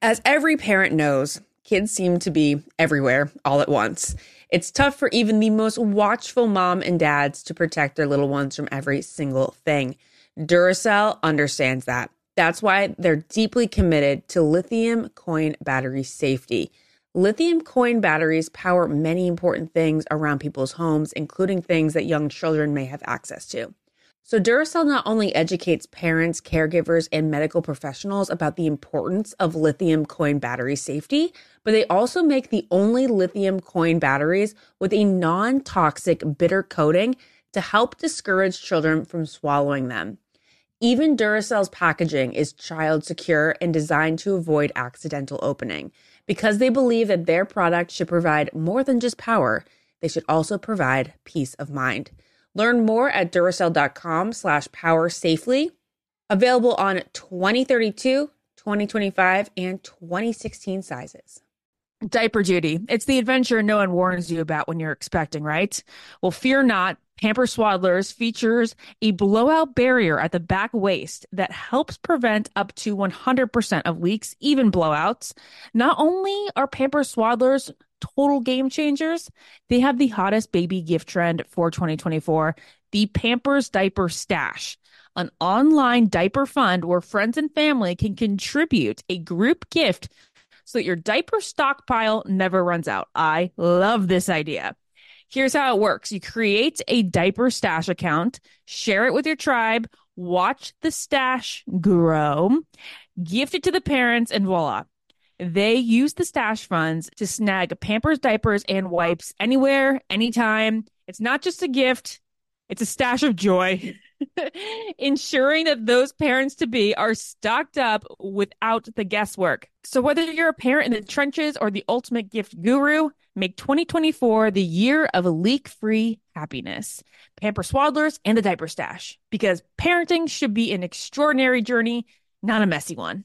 Speaker 7: As every parent knows, kids seem to be everywhere all at once. It's tough for even the most watchful mom and dads to protect their little ones from every single thing. Duracell understands that. That's why they're deeply committed to lithium coin battery safety. Lithium coin batteries power many important things around people's homes, including things that young children may have access to. So, Duracell not only educates parents, caregivers, and medical professionals about the importance of lithium coin battery safety, but they also make the only lithium coin batteries with a non toxic bitter coating to help discourage children from swallowing them. Even Duracell's packaging is child secure and designed to avoid accidental opening. Because they believe that their product should provide more than just power, they should also provide peace of mind. Learn more at Duracell.com slash power safely. Available on 2032, 2025, and 2016 sizes.
Speaker 10: Diaper duty. It's the adventure no one warns you about when you're expecting, right? Well, fear not.
Speaker 1: Pamper Swaddlers features a blowout barrier at the back waist that helps prevent up to 100% of leaks, even blowouts. Not only are Pamper Swaddlers total game changers, they have the hottest baby gift trend for 2024 the Pampers Diaper Stash, an online diaper fund where friends and family can contribute a group gift so that your diaper stockpile never runs out. I love this idea. Here's how it works you create a diaper stash account, share it with your tribe, watch the stash grow, gift it to the parents, and voila. They use the stash funds to snag Pampers diapers and wipes anywhere, anytime. It's not just a gift, it's a stash of joy, ensuring that those parents to be are stocked up without the guesswork. So, whether you're a parent in the trenches or the ultimate gift guru, make 2024 the year of leak free happiness. Pamper Swaddlers and the Diaper Stash, because parenting should be an extraordinary journey, not a messy one.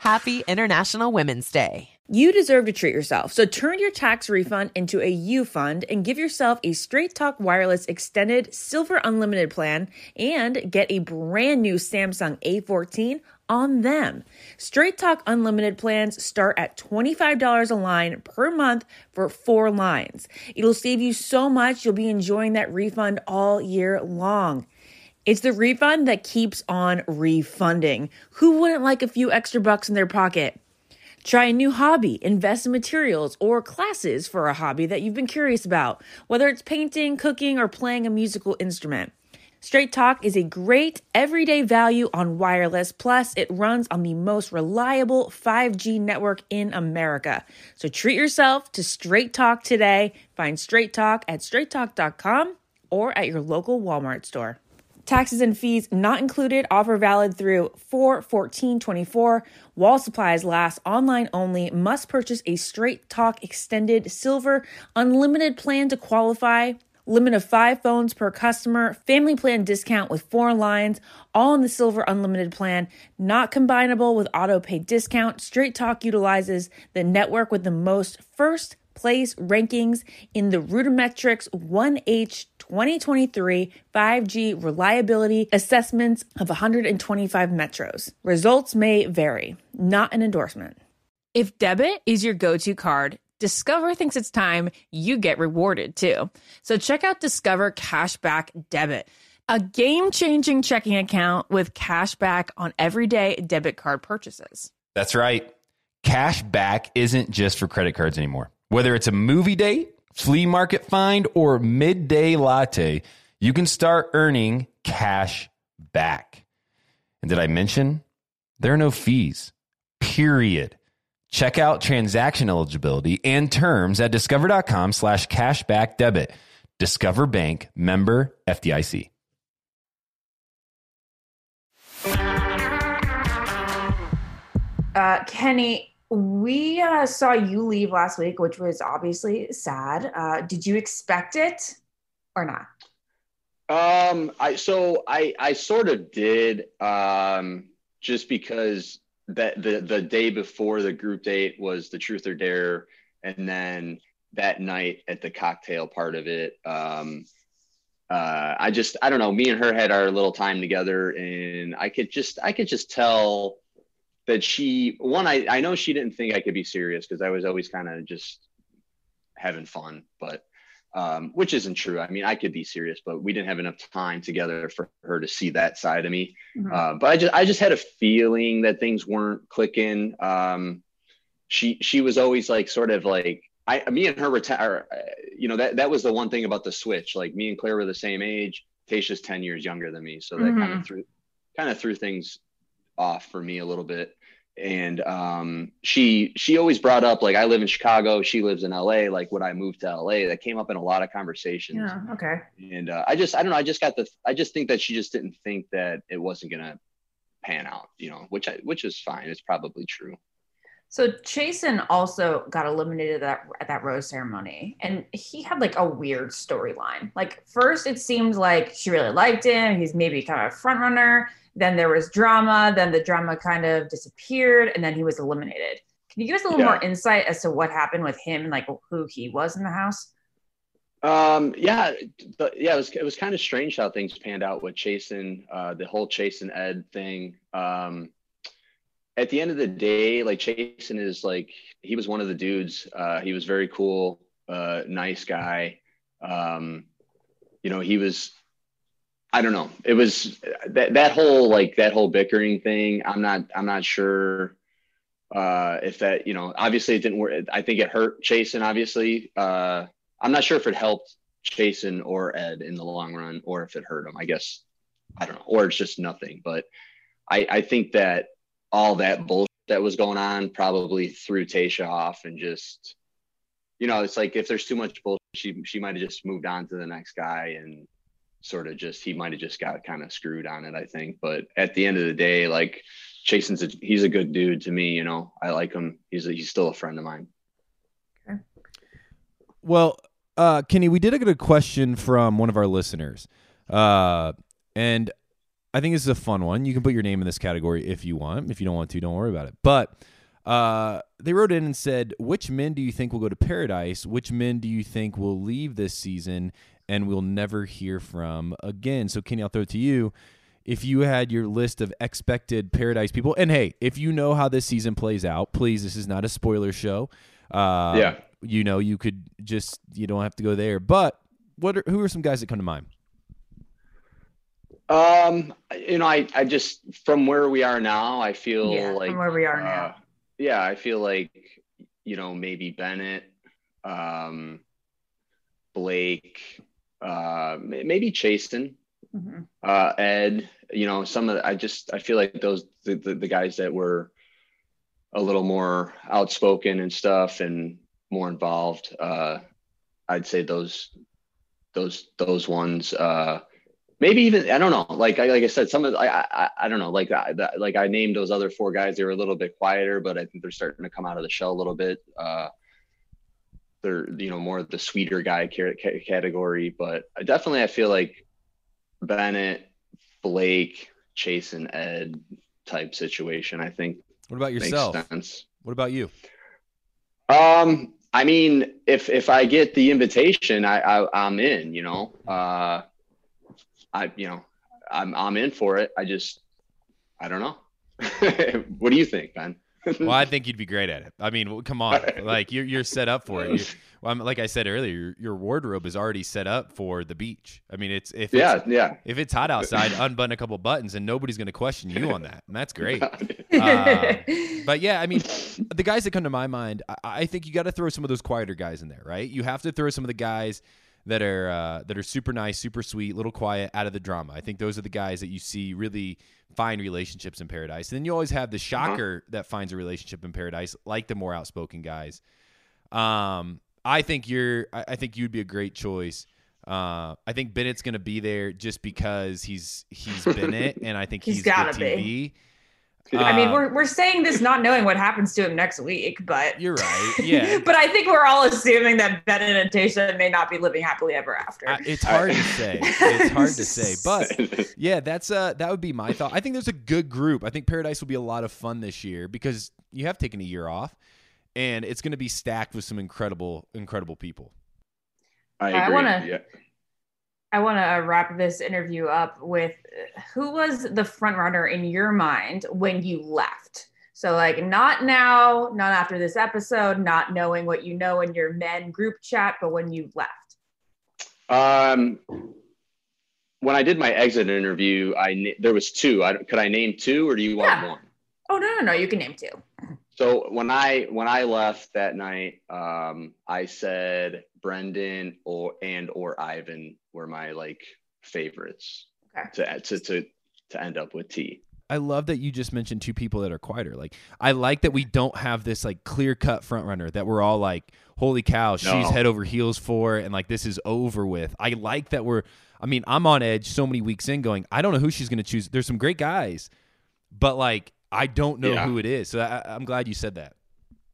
Speaker 8: Happy International Women's Day.
Speaker 1: You deserve to treat yourself. So turn your tax refund into a U fund and give yourself a Straight Talk Wireless Extended Silver Unlimited plan and get a brand new Samsung A14 on them. Straight Talk Unlimited plans start at $25 a line per month for four lines. It'll save you so much, you'll be enjoying that refund all year long. It's the refund that keeps on refunding. Who wouldn't like a few extra bucks in their pocket? Try a new hobby, invest in materials or classes for a hobby that you've been curious about, whether it's painting, cooking, or playing a musical instrument. Straight Talk is a great everyday value on wireless. Plus, it runs on the most reliable 5G network in America. So treat yourself to Straight Talk today. Find Straight Talk at straighttalk.com or at your local Walmart store. Taxes and fees not included. Offer valid through 4 14 24. While supplies last. Online only. Must purchase a straight talk extended silver unlimited plan to qualify. Limit of five phones per customer. Family plan discount with four lines. All in the silver unlimited plan. Not combinable with auto pay discount. Straight Talk utilizes the network with the most first place rankings in the RootMetrics 1H 2023 5G reliability assessments of 125 metros. Results may vary, not an endorsement. If debit is your go to card, Discover thinks it's time you get rewarded too. So check out Discover Cashback Debit, a game changing checking account with cash back on everyday debit card purchases.
Speaker 3: That's right. Cash back isn't just for credit cards anymore. Whether it's a movie date, flea market find, or midday latte, you can start earning cash back. And did I mention there are no fees? Period. Check out transaction eligibility and terms at discover.com slash cashback debit. Discover Bank member FDIC.
Speaker 6: Uh, Kenny, we uh, saw you leave last week, which was obviously sad. Uh, did you expect it or not?
Speaker 9: Um, I so I I sort of did. Um, just because that the the day before the group date was the truth or dare, and then that night at the cocktail part of it, um, uh, I just I don't know. Me and her had our little time together, and I could just I could just tell that she one I, I know she didn't think I could be serious because I was always kind of just having fun, but um, which isn't true. I mean, I could be serious, but we didn't have enough time together for her to see that side of me.
Speaker 6: Mhm.
Speaker 9: Uh, but I just, I just had a feeling that things weren't clicking. Um, she, she was always like, sort of like, I, me and her retire, you know, that, that was the one thing about the switch. Like me and Clare were the same age. Tayshia's 10 years younger than me. So that kind of threw, kind of threw things off for me a little bit. And um, she, she always brought up, like, I live in Chicago. She lives in LA. Like, would I move to LA? That came up in a lot of conversations
Speaker 6: Yeah. Okay.
Speaker 9: and uh, I just I don't know I just got the I just think that she just didn't think that it wasn't gonna pan out you know which I which is fine it's probably true
Speaker 6: So Chasen also got eliminated at that, at that rose ceremony, and he had like a weird storyline. Like first, it seemed like she really liked him. He's maybe kind of a front runner. Then there was drama. Then the drama kind of disappeared, and then he was eliminated. Can you give us a little
Speaker 9: Yeah.
Speaker 6: more insight as to what happened with him and like who he was in the house?
Speaker 9: um yeah but yeah it was it was kind of strange how things panned out with Chasen uh the whole Chasen Ed thing um at the end of the day like Chasen is like he was one of the dudes uh he was very cool uh nice guy um you know he was I don't know. It was that that whole like that whole bickering thing. I'm not I'm not sure uh if that you know obviously it didn't work. I think it hurt Chasen obviously. Uh I'm not sure if it helped Chasen or Ed in the long run or if it hurt him. I guess I don't know. Or it's just nothing. But I I think that all that bullshit that was going on probably threw Tayshia off and just you know it's like if there's too much bullshit she she might have just moved on to the next guy and sort of just he might have just got kind of screwed on it, I think. But at the end of the day, like Chasen's a, he's a good dude to me. You know, I like him. He's a, he's still a friend of mine. Okay.
Speaker 5: Well, uh, Kenny, we did get a question from one of our listeners, uh, and I think this is a fun one. You can put your name in this category if you want. If you don't want to, don't worry about it. But uh, they wrote in and said, "Which men do you think will go to paradise? Which men do you think will leave this season and we'll never hear from again?" So, Kenny, I'll throw it to you. If you had your list of expected paradise people, and hey, if you know how this season plays out, please, this is not a spoiler show. Uh,
Speaker 9: Yeah.
Speaker 5: you know, you could just you don't have to go there. But what are who are some guys that come to mind?
Speaker 9: Um, you know, I I just from where we are now, I feel
Speaker 6: Yeah,
Speaker 9: like
Speaker 6: from where we are
Speaker 9: uh,
Speaker 6: now.
Speaker 9: Yeah, I feel like you know maybe Bennett, um, Blake, uh, may- maybe Chasen.
Speaker 6: Mhm.
Speaker 9: uh, Ed, you know, some of the, I just I feel like those the, the, the guys that were a little more outspoken and stuff and more involved. Uh, I'd say those those those ones. Uh, maybe even I don't know. Like I like I said, some of the, I, I I don't know. Like I that, like I named those other four guys. They were a little bit quieter, but I think they're starting to come out of the shell a little bit. Uh, they're you know more of the sweeter guy ca- ca- category, but I definitely I feel like Bennett, Blake, Chase, and Ed type situation. I think
Speaker 5: What about yourself?
Speaker 9: makes sense.
Speaker 5: What about you?
Speaker 9: Um, I mean, if if I get the invitation, I, I I'm in. You know, uh, I you know, I'm I'm in for it. I just I don't know. what do you think, Ben?
Speaker 5: Well, I think you'd be great at it. I mean, come on, like you're you're set up for it. Well, like I said earlier, your, your wardrobe is already set up for the beach. I mean, it's if
Speaker 9: yeah,
Speaker 5: it's,
Speaker 9: yeah.
Speaker 5: if it's hot outside, unbutton a couple buttons, and nobody's going to question you on that, and that's great. Uh, But yeah, I mean, the guys that come to my mind, I, I think you got to throw some of those quieter guys in there, right? You have to throw some of the guys that are uh, that are super nice, super sweet, little quiet, out of the drama. I think those are the guys that you see really find relationships in paradise. And then you always have the shocker that finds a relationship in paradise, like the more outspoken guys. Um, I think you're. I, I think you'd be a great choice. Uh, I think Bennett's going to be there just because he's he's Bennett, and I think
Speaker 6: He's
Speaker 5: he's,
Speaker 6: gotta be.
Speaker 5: TV.
Speaker 6: I mean,
Speaker 5: Uh,
Speaker 6: we're we're saying this not knowing what happens to him next week, but
Speaker 5: You're right. Yeah.
Speaker 6: but I think we're all assuming that Bennett and Tayshia may not be living happily ever after.
Speaker 5: I- it's hard to say. It's hard to say, but yeah, that's uh that would be my thought. I think there's a good group. I think Paradise will be a lot of fun this year because you have taken a year off, and it's going to be stacked with some incredible, incredible people.
Speaker 9: I
Speaker 6: I wanna-
Speaker 9: yeah.
Speaker 6: I want to wrap this interview up with uh, who was the front runner in your mind when you left? So, like, not now, not after this episode, not knowing what you know in your men group chat, but when you left.
Speaker 9: Um, when I did my exit interview, I there was two. I, could I name two, or do you want
Speaker 6: Yeah.
Speaker 9: one?
Speaker 6: Oh no, no, no. You can name two.
Speaker 9: So when I when I left that night, um, I said Brendan or and or Ivan were my like favorites
Speaker 6: Okay.
Speaker 9: to to to to end up with T.
Speaker 5: I love that you just mentioned two people that are quieter. Like I like that we don't have this like clear cut front runner that we're all like, holy cow, she's
Speaker 9: No.
Speaker 5: head over heels for, and like this is over with. I like that we're. I mean, I'm on edge so many weeks in, going, I don't know who she's going to choose. There's some great guys, but like I don't know
Speaker 9: Yeah.
Speaker 5: who it is. So I, I'm glad you said that.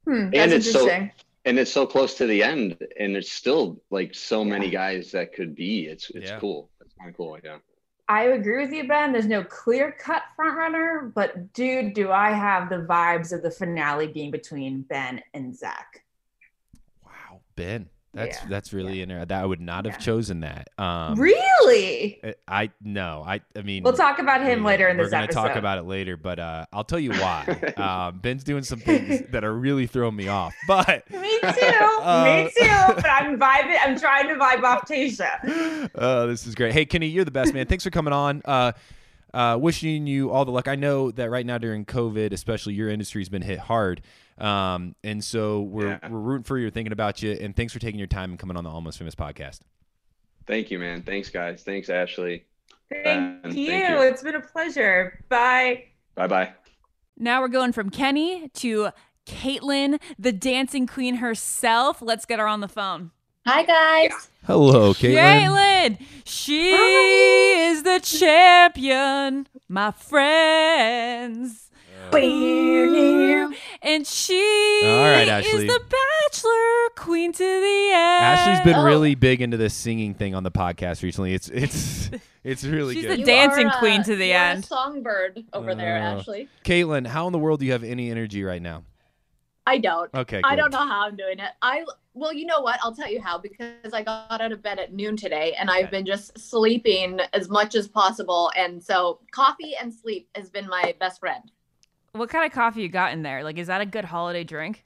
Speaker 6: Hmm,
Speaker 9: And
Speaker 6: that's
Speaker 9: it's so-
Speaker 6: interesting.
Speaker 9: And it's so close to the end, and there's still like so many guys that could be. It's it's
Speaker 5: Yeah.
Speaker 9: cool. It's kind of cool. Yeah.
Speaker 6: I agree with you, Ben. There's no clear cut front runner, but dude, do I have the vibes of the finale being between Ben and Zach?
Speaker 5: Wow, Ben, that's
Speaker 6: Yeah.
Speaker 5: that's really interesting. That I would not have chosen that. Um,
Speaker 6: really?
Speaker 5: I- I no, I I mean
Speaker 6: We'll talk about him
Speaker 5: Yeah,
Speaker 6: later in this.
Speaker 5: we're gonna
Speaker 6: episode.
Speaker 5: talk about it later, but uh, I'll tell you why. um, Ben's doing some things that are really throwing me off. But
Speaker 6: Me too.
Speaker 5: Uh,
Speaker 6: Me too. But I'm vibing. I'm trying to vibe off Tayshia.
Speaker 5: uh, this is great. Hey, Kenny, you're the best man. Thanks for coming on. Uh, uh, wishing you all the luck. I know that right now during COVID, especially your industry's been hit hard, um, and so we're
Speaker 9: Yeah.
Speaker 5: we're rooting for you, thinking about you, and thanks for taking your time and coming on the Almost Famous podcast.
Speaker 9: Thank you, man. Thanks, guys. Thanks, Ashley.
Speaker 6: Thank
Speaker 9: Ben, thank
Speaker 6: you.
Speaker 9: you.
Speaker 6: It's been a pleasure. Bye.
Speaker 9: Bye bye.
Speaker 1: Now we're going from Kenny to Kaitlyn, the dancing queen herself. Let's get her on the phone.
Speaker 11: Hi guys.
Speaker 5: Hello, Kaitlyn.
Speaker 1: Kaitlyn, she is the champion, my friends. And she
Speaker 5: All right,
Speaker 1: is the bachelor queen to the end.
Speaker 5: Ashley's been
Speaker 11: Oh.
Speaker 5: really big into this singing thing on the podcast recently. It's it's it's really
Speaker 1: She's
Speaker 5: good.
Speaker 1: the dancing queen to the
Speaker 11: you are
Speaker 1: end.
Speaker 11: A songbird over there,
Speaker 5: Uh,
Speaker 11: Ashley.
Speaker 5: Kaitlyn, how in the world do you have any energy right now?
Speaker 11: I don't.
Speaker 5: Okay,
Speaker 11: I
Speaker 5: good.
Speaker 11: don't know how I'm doing it. I well, you know what? I'll tell you how because I got out of bed at noon today and I've been just sleeping as much as possible and so coffee and sleep has been my best friend.
Speaker 1: What kind of coffee you got in there? Like, is that a good holiday drink?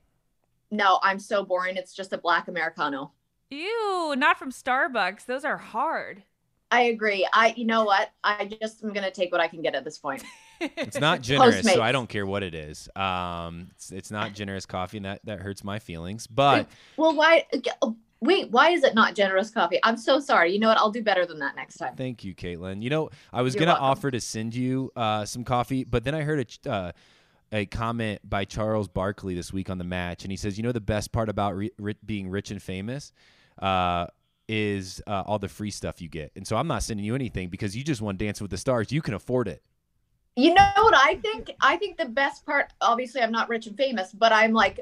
Speaker 11: No, I'm so boring. It's just a black americano.
Speaker 1: Ew, not from Starbucks. Those are hard.
Speaker 11: I agree. I you know what? I just am going to take what I can get at this point.
Speaker 5: It's not generous, so I don't care what it is. Um, it's, it's not generous coffee, and that, that hurts my feelings. But
Speaker 11: Well, why Wait, why is it not generous coffee? I'm so sorry. You know what? I'll do better than that next time.
Speaker 5: thank you, Kaitlyn. You know, I was
Speaker 11: You're
Speaker 5: gonna
Speaker 11: welcome.
Speaker 5: offer to send you uh, some coffee, but then I heard a uh, a comment by Charles Barkley this week on the match, and he says, "You know, the best part about re- ri- being rich and famous." Uh, is uh, all the free stuff you get, and so I'm not sending you anything because you just won Dancing with the Stars. You can afford it.
Speaker 11: You know what I think? I think the best part, obviously, I'm not rich and famous, but I'm like,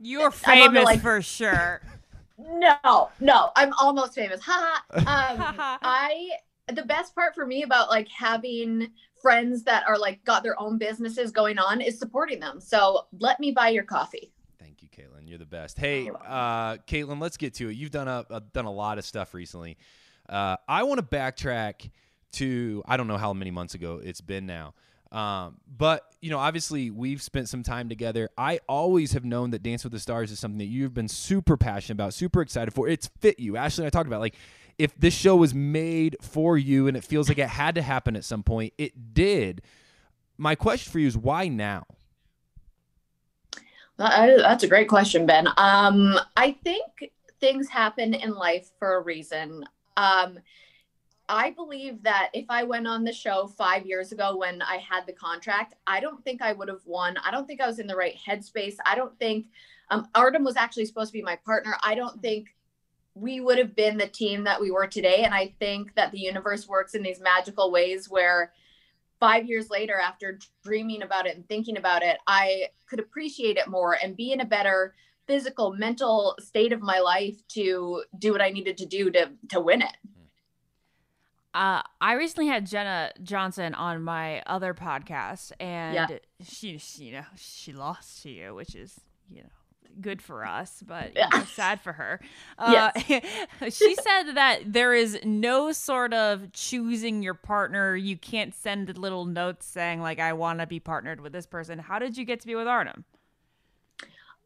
Speaker 1: You're
Speaker 11: I'm on the,
Speaker 1: famous
Speaker 11: like-
Speaker 1: for sure.
Speaker 11: no, no, I'm almost famous. Ha ha. Um, I, the best part for me about like having friends that are like got their own businesses going on is supporting them. So let me buy your coffee.
Speaker 5: Thank you, Kaitlyn. You're the best. Hey, uh, Kaitlyn, let's get to it. You've done a, a done a lot of stuff recently. Uh, I want to backtrack to I don't know how many months ago it's been now. Um, but you know, obviously we've spent some time together. I always have known that Dance with the Stars is something that you've been super passionate about, super excited for. It's fit you. Ashley and I talked about like if this show was made for you and it feels like it had to happen at some point, it did. My question for you is why now?
Speaker 11: That's a great question, Ben. Um, I think things happen in life for a reason. Um, I believe that if I went on the show five years ago when I had the contract, I don't think I would have won. I don't think I was in the right headspace. I don't think um, Artem was actually supposed to be my partner. I don't think we would have been the team that we were today. And I think that the universe works in these magical ways where five years later, after dreaming about it and thinking about it, I could appreciate it more and be in a better physical, mental state of my life to do what I needed to do to to win it.
Speaker 1: Uh, I recently had Jenna Johnson on my other podcast, and
Speaker 11: Yeah.
Speaker 1: she, she, you know, she lost to you, which is, you know, good for us, but you know, sad for her. Uh, she said that there is no sort of choosing your partner. You can't send little notes saying like, "I want to be partnered with this person." How did you get to be with Artem?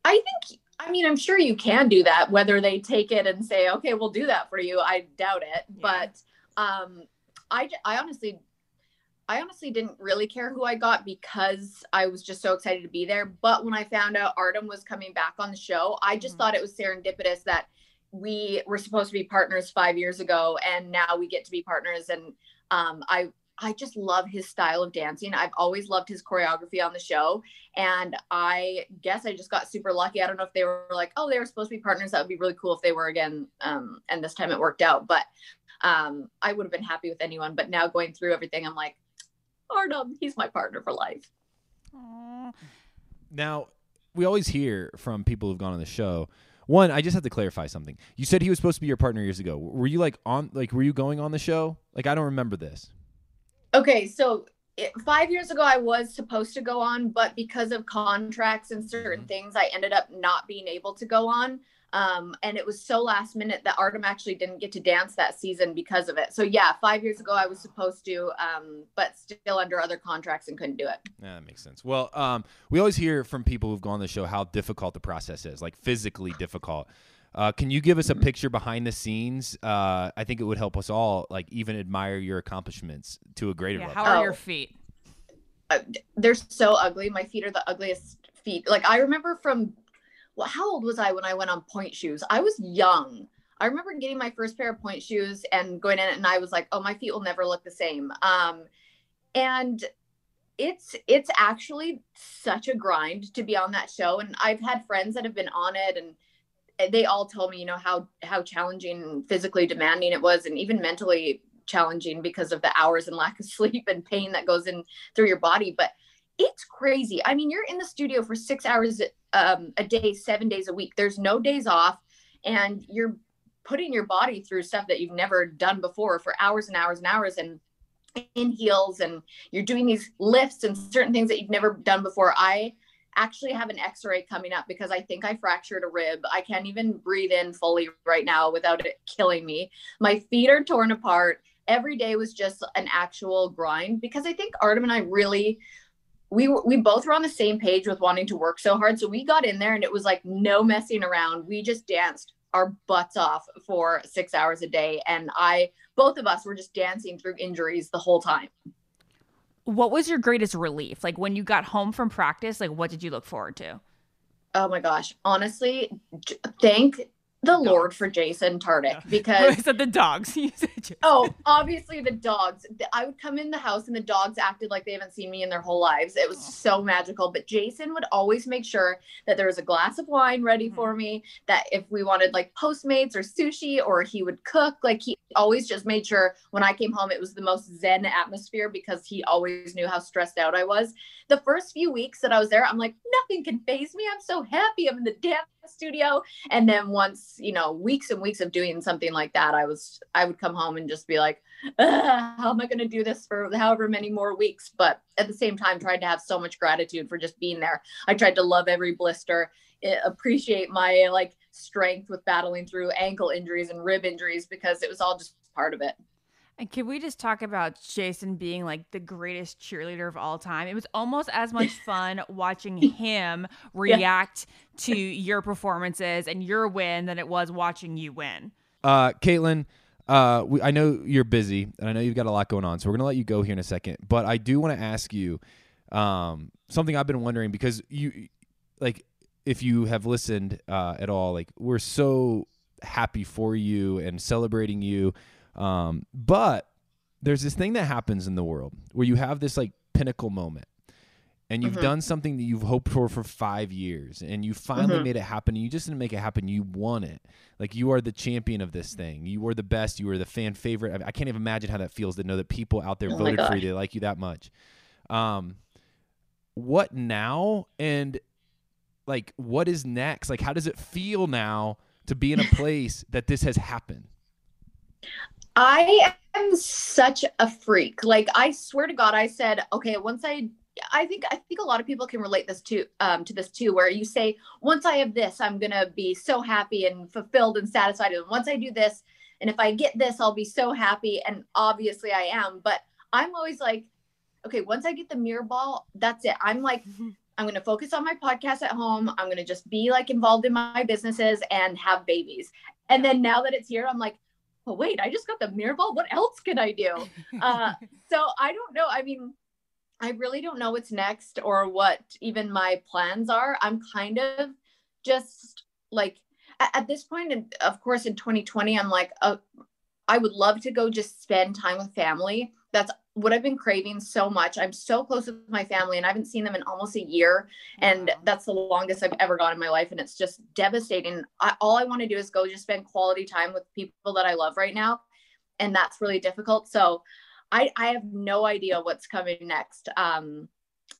Speaker 11: I think I mean, I'm sure you can do that. Whether they take it and say, "Okay, we'll do that for you," I doubt it.
Speaker 1: Yeah.
Speaker 11: But um, I, I honestly, I honestly didn't really care who I got because I was just so excited to be there. But when I found out Artem was coming back on the show, I just
Speaker 1: Mhm.
Speaker 11: thought it was serendipitous that we were supposed to be partners five years ago, and now we get to be partners. And um, I, I just love his style of dancing. I've always loved his choreography on the show. And I guess I just got super lucky. I don't know if they were like, oh, they were supposed to be partners. That would be really cool if they were again. Um, and this time it worked out. But um, I would have been happy with anyone. But now going through everything, I'm like, Artem, he's my partner for life.
Speaker 5: Now, we always hear from people who've gone on the show. One, I just have to clarify something. You said he was supposed to be your partner years ago. Were you like on like were you going on the show? Like I don't remember this.
Speaker 11: Okay, so it, five years ago, I was supposed to go on, but because of contracts and certain
Speaker 5: Mhm.
Speaker 11: things, I ended up not being able to go on. Um, and it was so last minute that Artem actually didn't get to dance that season because of it. So yeah, five years ago I was supposed to, um, but still under other contracts and couldn't do it.
Speaker 5: Yeah, that makes sense. Well, um, we always hear from people who've gone on the show how difficult the process is, like physically difficult. Uh, can you give us a picture behind the scenes? Uh, I think it would help us all, like even admire your accomplishments to a greater
Speaker 1: Yeah,
Speaker 5: level.
Speaker 1: how are
Speaker 11: Oh.
Speaker 1: your feet?
Speaker 11: They're so ugly. My feet are the ugliest feet. Like I remember from, well, how old was I when I went on pointe shoes? I was young. I remember getting my first pair of pointe shoes and going in it, and I was like, "Oh, my feet will never look the same." Um, and it's it's actually such a grind to be on that show. And I've had friends that have been on it, and they all told me, you know, how how challenging physically demanding it was, and even mentally challenging because of the hours and lack of sleep and pain that goes in through your body. But it's crazy. I mean, you're in the studio for six hours um, a day, seven days a week. There's no days off, and you're putting your body through stuff that you've never done before for hours and hours and hours and in heels and you're doing these lifts and certain things that you've never done before. I actually have an x-ray coming up because i think i fractured a rib. I can't even breathe in fully right now without it killing me. My feet are torn apart. Every day was just an actual grind because i think artem and i really we were- we both were on the same page with wanting to work so hard. So we got in there and it was like no messing around. We just danced our butts off for six hours a day. And i both of us were just dancing through injuries the whole time.
Speaker 1: What was your greatest relief? Like when you got home from practice, like what did you look forward to?
Speaker 11: oh my gosh. Honestly thank the lord for Jason Tartick because
Speaker 1: I said the dogs. You said you-
Speaker 11: Oh, obviously the dogs. I would come in the house and the dogs acted like they haven't seen me in their whole lives. It was oh. so magical. But Jason would always make sure that there was a glass of wine ready mm-hmm. for me. That if we wanted like Postmates or sushi or he would cook, like he always just made sure when I came home it was the most zen atmosphere because he always knew how stressed out I was. The first few weeks that I was there, I'm like, nothing can phase me. I'm so happy. I'm in the dance studio. And then once, you know, weeks and weeks of doing something like that, I was, I would come home and just be like, how am I going to do this for however many more weeks? But at the same time, tried to have so much gratitude for just being there. I tried to love every blister, eh, appreciate my like strength with battling through ankle injuries and rib injuries because it was all just part of it.
Speaker 1: And can we just talk about Jason being like the greatest cheerleader of all time? It was almost as much fun watching him react to your performances and your win than it was watching you win.
Speaker 5: Uh, Kaitlyn, uh, we, I know you're busy, and I know you've got a lot going on, so we're gonna let you go here in a second. But I do want to ask you um, something I've been wondering because you, like, if you have listened uh, at all, like, we're so happy for you and celebrating you. Um, but there's this thing that happens in the world where you have this like pinnacle moment and you've
Speaker 11: Mhm.
Speaker 5: done something that you've hoped for for five years and you finally
Speaker 11: Mhm.
Speaker 5: made it happen and you just didn't make it happen. You won it. Like you are the champion of this thing. You were the best. You were the fan favorite. I, I can't even imagine how that feels to know that people out there
Speaker 11: Oh
Speaker 5: voted for you. they like you that much. Um what now? And like what is next like how does it feel now to be in a place that this has happened
Speaker 11: I am such a freak. Like I swear to God, I said, okay, once I I think I think a lot of people can relate this to um to this too, where you say, once I have this, I'm gonna be so happy and fulfilled and satisfied. And once I do this, and if I get this, I'll be so happy. And obviously I am, but I'm always like, okay, once I get the mirror ball, that's it. I'm like, I'm going to focus on my podcast at home. I'm going to just be like involved in my businesses and have babies. And then now that it's here, I'm like, oh, wait, I just got the mirror ball. What else can I do? Uh, so I don't know. I mean, I really don't know what's next or what even my plans are. I'm kind of just like at, at this point, and of course, in 2020, I'm like, uh, I would love to go just spend time with family. That's what I've been craving so much. I'm so close with my family and I haven't seen them in almost a year. And that's the longest I've ever gone in my life. And it's just devastating. I, all I want to do is go just spend quality time with people that I love right now. And that's really difficult. So I, I have no idea what's coming next. Um,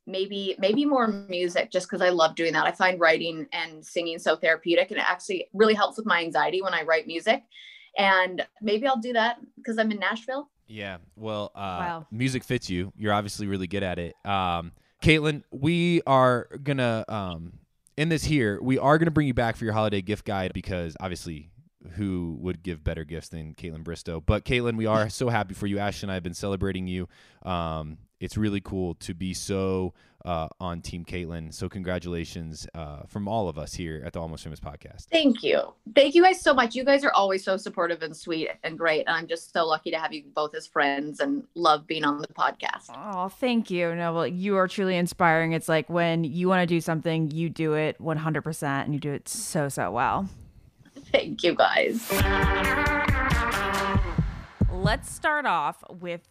Speaker 11: maybe maybe more music just because I love doing that. I find writing and singing so therapeutic and it actually really helps with my anxiety when I write music. And maybe I'll do that because I'm in Nashville.
Speaker 5: Yeah. Well, uh,
Speaker 1: Wow.
Speaker 5: music fits you. You're obviously really good at it. Um, Kaitlyn, we are gonna um, in this here. We are gonna bring you back for your holiday gift guide because obviously, who would give better gifts than Kaitlyn Bristowe? But Kaitlyn, we are so happy for you. Ash and I have been celebrating you. Um, it's really cool to be so uh, on Team Kaitlyn. So congratulations uh, from all of us here at the Almost Famous podcast.
Speaker 11: Thank you. Thank you guys so much. You guys are always so supportive and sweet and great. And I'm just so lucky to have you both as friends and love being on the podcast.
Speaker 1: Oh, thank you. No, well, you are truly inspiring. It's like when you want to do something, you do it 100% and you do it so, so well.
Speaker 11: Thank you guys.
Speaker 1: Let's start off with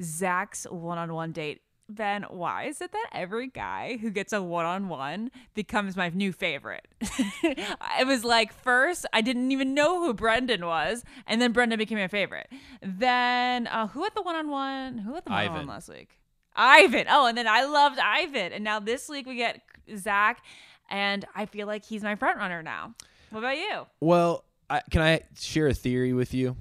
Speaker 1: Zach's one on one date. Ben, why is it that every guy who gets a one on one becomes my new favorite? it was like first, I didn't even know who Brendan was, and then Brendan became my favorite. Then, uh, who had the one on one? Who had the one on one last week? Ivan. Oh, and then I loved Ivan. And now this week we get Zach, and I feel like he's my front runner now. What about you?
Speaker 5: Well, I, can I share a theory with you?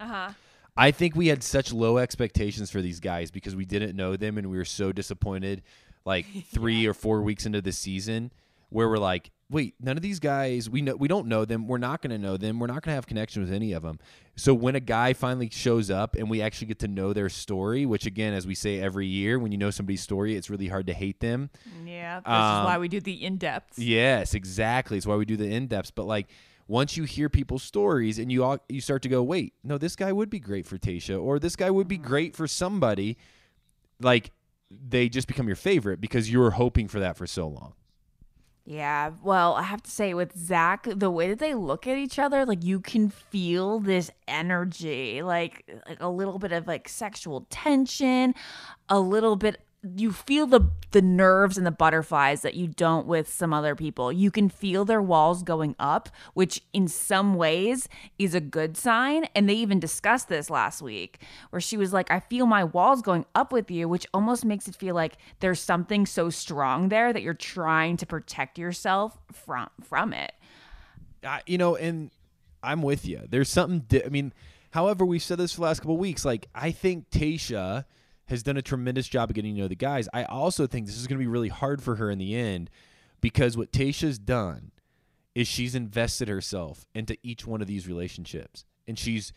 Speaker 1: Uh huh.
Speaker 5: I think we had such low expectations for these guys because we didn't know them and we were so disappointed like 3 or 4 weeks into the season where we're like, "Wait, none of these guys, we know we don't know them. We're not going to know them. We're not going to have connection with any of them." So when a guy finally shows up and we actually get to know their story, which again as we say every year, when you know somebody's story, it's really hard to hate them.
Speaker 1: Yeah, this
Speaker 5: Um,
Speaker 1: is why we do the in depth.
Speaker 5: Yes, exactly. It's why we do the in depths. But like once you hear people's stories and you all you start to go, wait, no, this guy would be great for Tayshia, or this guy would be mm-hmm. great for somebody, like they just become your favorite because you were hoping for that for so long.
Speaker 1: Yeah, well, I have to say with Zach, the way that they look at each other, like you can feel this energy, like like a little bit of like sexual tension, a little bit you feel the the nerves and the butterflies that you don't with some other people. You can feel their walls going up, which in some ways is a good sign. And they even discussed this last week, where she was like, "I feel my walls going up with you," which almost makes it feel like there's something so strong there that you're trying to protect yourself from from it.
Speaker 5: I, you know, and I'm with you. There's something. Di- I mean, however, we've said this for the last couple weeks. Like, I think Tayshia has done a tremendous job of getting to know the guys. I also think this is going to be really hard for her in the end because what Tayshia's done is she's invested herself into each one of these relationships, and she's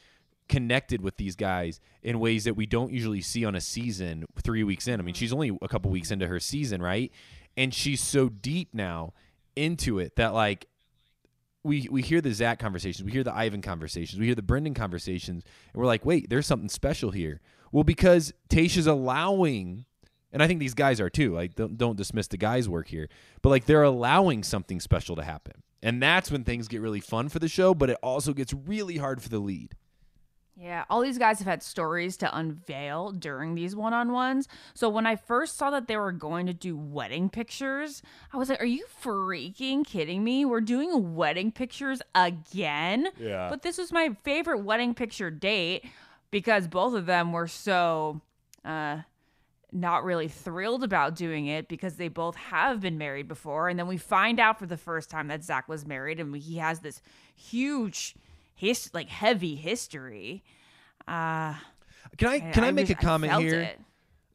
Speaker 5: connected with these guys in ways that we don't usually see on a season three weeks in. I mean, she's only a couple weeks into her season, right? And she's so deep now into it that like we we hear the Zach conversations, we hear the Ivan conversations, we hear the Brendan conversations, and we're like, wait, there's something special here. Well, because Tayshia's allowing, and I think these guys are too. Like, don't, don't dismiss the guys' work here, but like they're allowing something special to happen, and that's when things get really fun for the show. But it also gets really hard for the lead.
Speaker 1: Yeah, all these guys have had stories to unveil during these one on ones. So when I first saw that they were going to do wedding pictures, I was like, are you freaking kidding me? We're doing wedding pictures again?
Speaker 5: Yeah.
Speaker 1: But this was my favorite wedding picture date because both of them were so uh not really thrilled about doing it because they both have been married before. And then we find out for the first time that Zach was married and he has this huge, his like heavy history. Uh,
Speaker 5: Can I can I, make
Speaker 1: just-
Speaker 5: a comment here?
Speaker 1: it.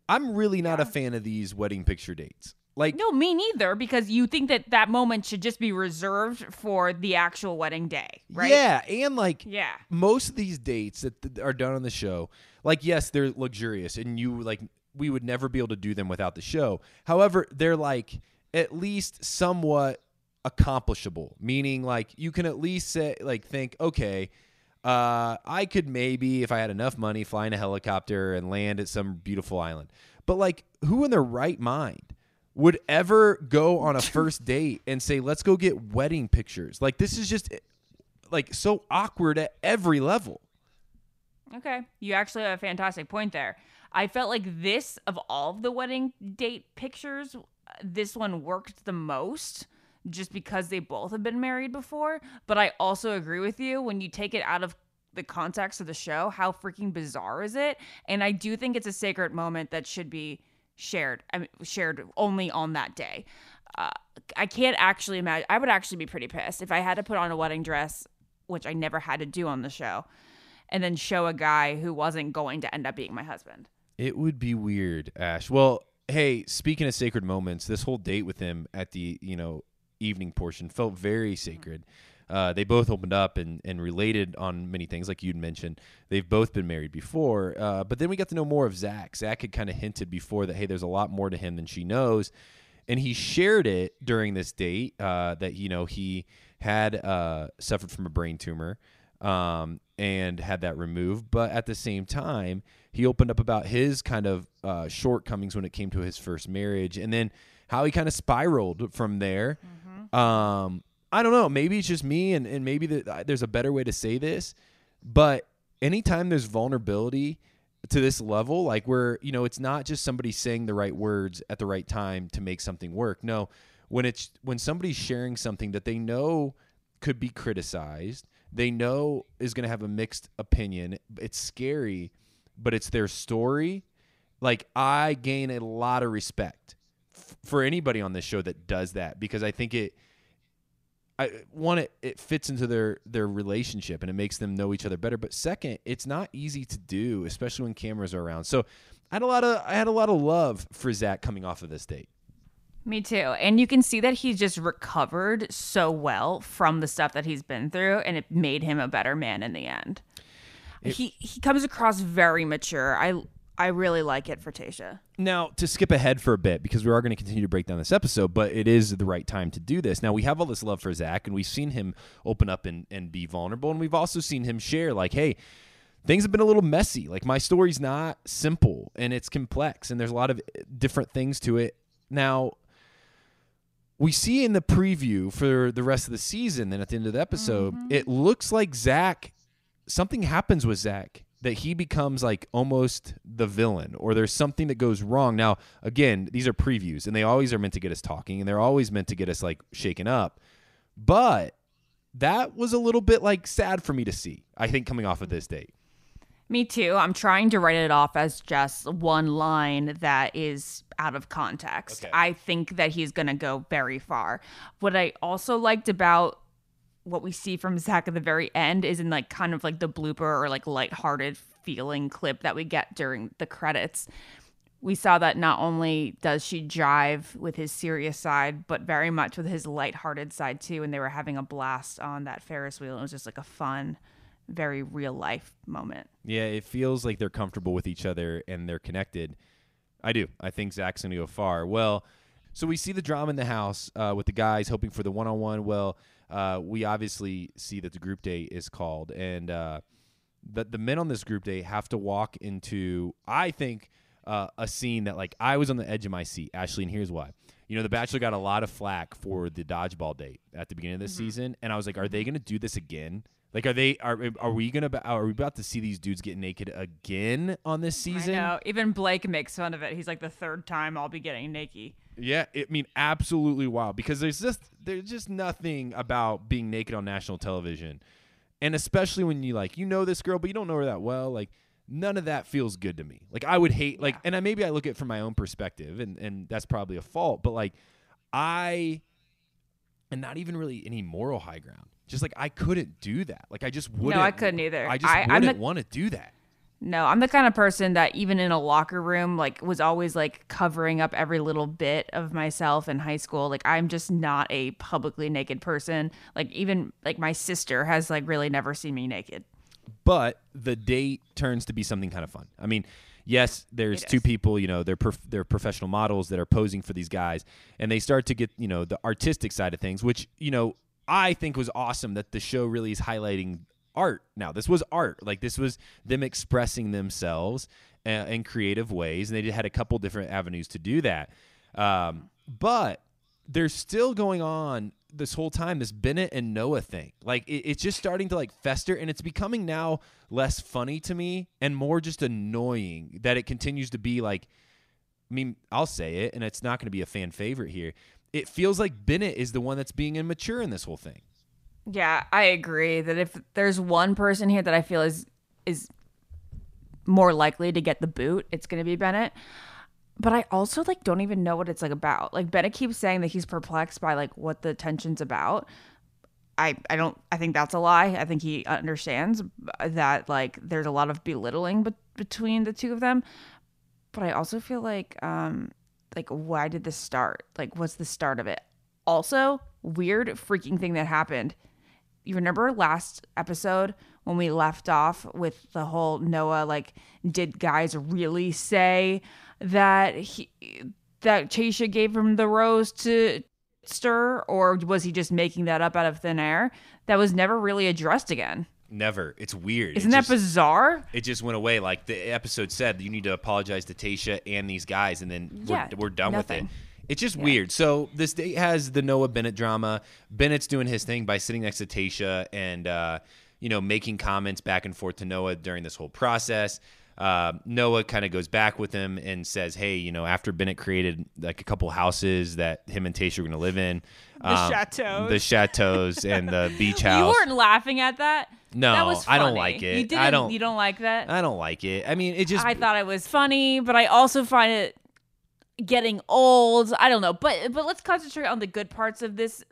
Speaker 5: I'm really not a fan of these wedding picture dates. Like,
Speaker 1: No, me neither, because you think that that moment should just be reserved for the actual wedding day, right?
Speaker 5: yeah, and like
Speaker 1: Yeah.
Speaker 5: most of these dates that th- are done on the show, like yes, they're luxurious, and you like we would never be able to do them without the show. However, they're like at least somewhat accomplishable. Meaning, like you can at least say, like, think, okay, uh, I could maybe, if I had enough money, fly in a helicopter and land at some beautiful island. But like, who in their right mind would ever go on a first date and say, "Let's go get wedding pictures"? Like, this is just like so awkward at every level.
Speaker 1: Okay. You actually have a fantastic point there. I felt like this, of all of the wedding date pictures, this one worked the most just because they both have been married before. But I also agree with you when you take it out of the context of the show, how freaking bizarre is it? And I do think it's a sacred moment that should be shared. I mean, shared only on that day. Uh, I can't actually imagine. I would actually be pretty pissed if I had to put on a wedding dress, which I never had to do on the show, and then show a guy who wasn't going to end up being my husband.
Speaker 5: It would be weird, Ash. Well, hey, speaking of sacred moments, this whole date with him at the you know evening portion felt very sacred. Uh, they both opened up and, and related on many things, like you'd mentioned. They've both been married before, uh, but then we got to know more of Zach. Zach had kind of hinted before that hey, there's a lot more to him than she knows, and he shared it during this date uh, that you know he had uh, suffered from a brain tumor um, and had that removed, but at the same time, he opened up about his kind of uh, shortcomings when it came to his first marriage, and then how he kind of spiraled from there. Mm-hmm. Um, I don't know. Maybe it's just me, and, and maybe the, there's a better way to say this. But anytime there's vulnerability to this level, like where, you know, it's not just somebody saying the right words at the right time to make something work. No, when it's when somebody's sharing something that they know could be criticized, they know is going to have a mixed opinion, it's scary, but it's their story. Like I gain a lot of respect f- for anybody on this show that does that because I think it I one it, it fits into their their relationship and it makes them know each other better. But second, it's not easy to do, especially when cameras are around. So I had a lot of I had a lot of love for Zach coming off of this date.
Speaker 1: Me too. And you can see that he's just recovered so well from the stuff that he's been through and it made him a better man in the end. It, he he comes across very mature. I I really like it for Tayshia.
Speaker 5: Now, to skip ahead for a bit, because we are going to continue to break down this episode, but it is the right time to do this. Now, we have all this love for Zach, and we've seen him open up and, and be vulnerable, and we've also seen him share, like, hey, things have been a little messy. Like, my story's not simple, and it's complex, and there's a lot of different things to it. Now, we see in the preview for the rest of the season, then at the end of the episode, mm-hmm. it looks like Zach, something happens with Zach that he becomes like almost the villain or there's something that goes wrong. Now, again, these are previews and they always are meant to get us talking and they're always meant to get us like shaken up. But that was a little bit like sad for me to see, I think, coming off of this date.
Speaker 1: Me too. I'm trying to write it off as just one line that is out of context. Okay. I think that he's going to go very far. What I also liked about what we see from Zach at the very end is in like kind of like the blooper or like lighthearted feeling clip that we get during the credits. We saw that not only does she jive with his serious side, but very much with his lighthearted side too. And they were having a blast on that Ferris wheel. It was just like a fun, very real life moment.
Speaker 5: Yeah, it feels like they're comfortable with each other and they're connected. I do. I think Zach's going to go far. Well, so we see the drama in the house uh, with the guys hoping for the one on one. Well, uh, we obviously see that the group date is called, and uh, the the men on this group date have to walk into, I think, uh, a scene that like I was on the edge of my seat, Ashley, and here's why. You know, The Bachelor got a lot of flack for the dodgeball date at the beginning of this mm-hmm. season, and I was like, are they going to do this again? Like, are they are are we gonna are we about to see these dudes get naked again on this season?
Speaker 1: I know. Even Blake makes fun of it. He's like, the third time I'll be getting naked.
Speaker 5: Yeah, I mean, absolutely wild because there's just there's just nothing about being naked on national television, and especially when you like you know this girl, but you don't know her that well. Like none of that feels good to me. Like I would hate like, and I, maybe I look at it from my own perspective, and and that's probably a fault. But like I, and not even really any moral high ground. Just like I couldn't do that. Like I just wouldn't.
Speaker 1: No, I couldn't either.
Speaker 5: I just I, wouldn't want to do that.
Speaker 1: No, I'm the kind of person that even in a locker room, like, was always like covering up every little bit of myself in high school. Like, I'm just not a publicly naked person. Like, even like my sister has like really never seen me naked.
Speaker 5: But the date turns to be something kind of fun. I mean, yes, there's two people, you know, they're prof- they're professional models that are posing for these guys, and they start to get you know the artistic side of things, which you know I think was awesome that the show really is highlighting art. Now this was art, like this was them expressing themselves in creative ways, and they had a couple different avenues to do that. Um, but there's still going on this whole time this Bennett and Noah thing. Like it, it's just starting to like fester and it's becoming now less funny to me and more just annoying that it continues to be like I mean, I'll say it and it's not going to be a fan favorite here. It feels like Bennett is the one that's being immature in this whole thing.
Speaker 1: Yeah, I agree that if there's one person here that I feel is is more likely to get the boot, it's going to be Bennett. But I also like don't even know what it's like about. Like Bennett keeps saying that he's perplexed by like what the tension's about. I I don't I think that's a lie. I think he understands that like there's a lot of belittling be- between the two of them. But I also feel like um like why did this start? Like what's the start of it? Also, weird freaking thing that happened you remember last episode when we left off with the whole Noah like did guys really say that he that Tayshia gave him the rose to stir or was he just making that up out of thin air that was never really addressed again
Speaker 5: Never. It's weird.
Speaker 1: Isn't that
Speaker 5: just-
Speaker 1: bizarre
Speaker 5: It just went away. Like the episode said, you need to apologize to Tayshia and these guys, and then
Speaker 1: Yeah,
Speaker 5: we're, we're done
Speaker 1: nothing.
Speaker 5: with it. It's just weird. So this date has the Noah Bennett drama. Bennett's doing his thing by sitting next to Tayshia and uh, you know making comments back and forth to Noah during this whole process. Uh, Noah kind of goes back with him and says, "Hey, you know, after Bennett created like a couple houses that him and Tayshia were going to live in,
Speaker 1: The chateaus.
Speaker 5: the chateaus, and the beach house."
Speaker 1: you weren't laughing at that
Speaker 5: No,
Speaker 1: that
Speaker 5: I don't like it.
Speaker 1: you didn't
Speaker 5: I don't-
Speaker 1: you don't like that
Speaker 5: I don't like it. I mean, it just
Speaker 1: I thought it was funny, but I also find it getting old. I don't know, but but let's concentrate on the good parts of this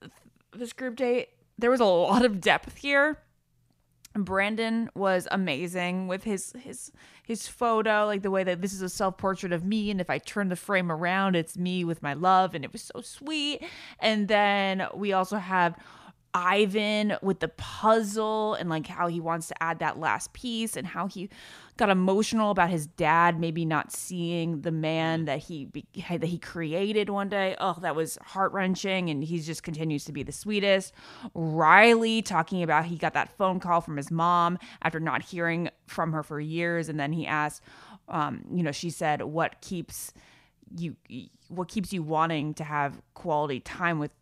Speaker 1: this group date. There was a lot of depth here. Brandon was amazing with his his his photo, like the way that this is a self portrait of me, and if I turn the frame around, it's me with my love, and it was so sweet. And then we also have Ivan with the puzzle and like how he wants to add that last piece and how he got emotional about his dad maybe not seeing the man that he be- that he created one day. Oh, that was heart-wrenching and he just continues to be the sweetest. Riley talking about he got that phone call from his mom after not hearing from her for years and then he asked um you know, she said what keeps you what keeps you wanting to have quality time with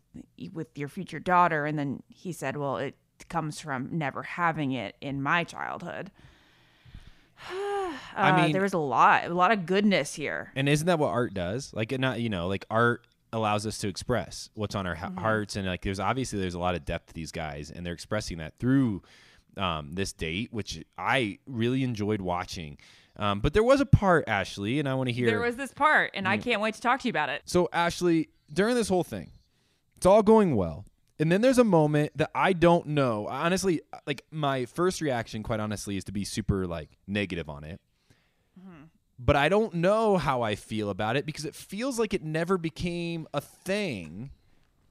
Speaker 1: with your future daughter and then he said well it comes from never having it in my childhood
Speaker 5: I
Speaker 1: Uh,
Speaker 5: mean-
Speaker 1: there was a lot a lot of goodness here
Speaker 5: And isn't that what art does? Like, it not you know, like art allows us to express what's on our ha-
Speaker 1: Mm-hmm.
Speaker 5: hearts, and like, there's obviously there's a lot of depth to these guys, and they're expressing that through um, this date, which I really enjoyed watching. Um, but there was a part, Ashley, and I want to hear.
Speaker 1: there was this part and i
Speaker 5: Mm.
Speaker 1: can't wait to talk to you about it
Speaker 5: So, Ashley, during this whole thing, it's all going well. And then there's a moment that I don't know. Honestly, like my first reaction, quite honestly, is to be super like negative on it. Mm-hmm. But I don't know how I feel about it because it feels like it never became a thing.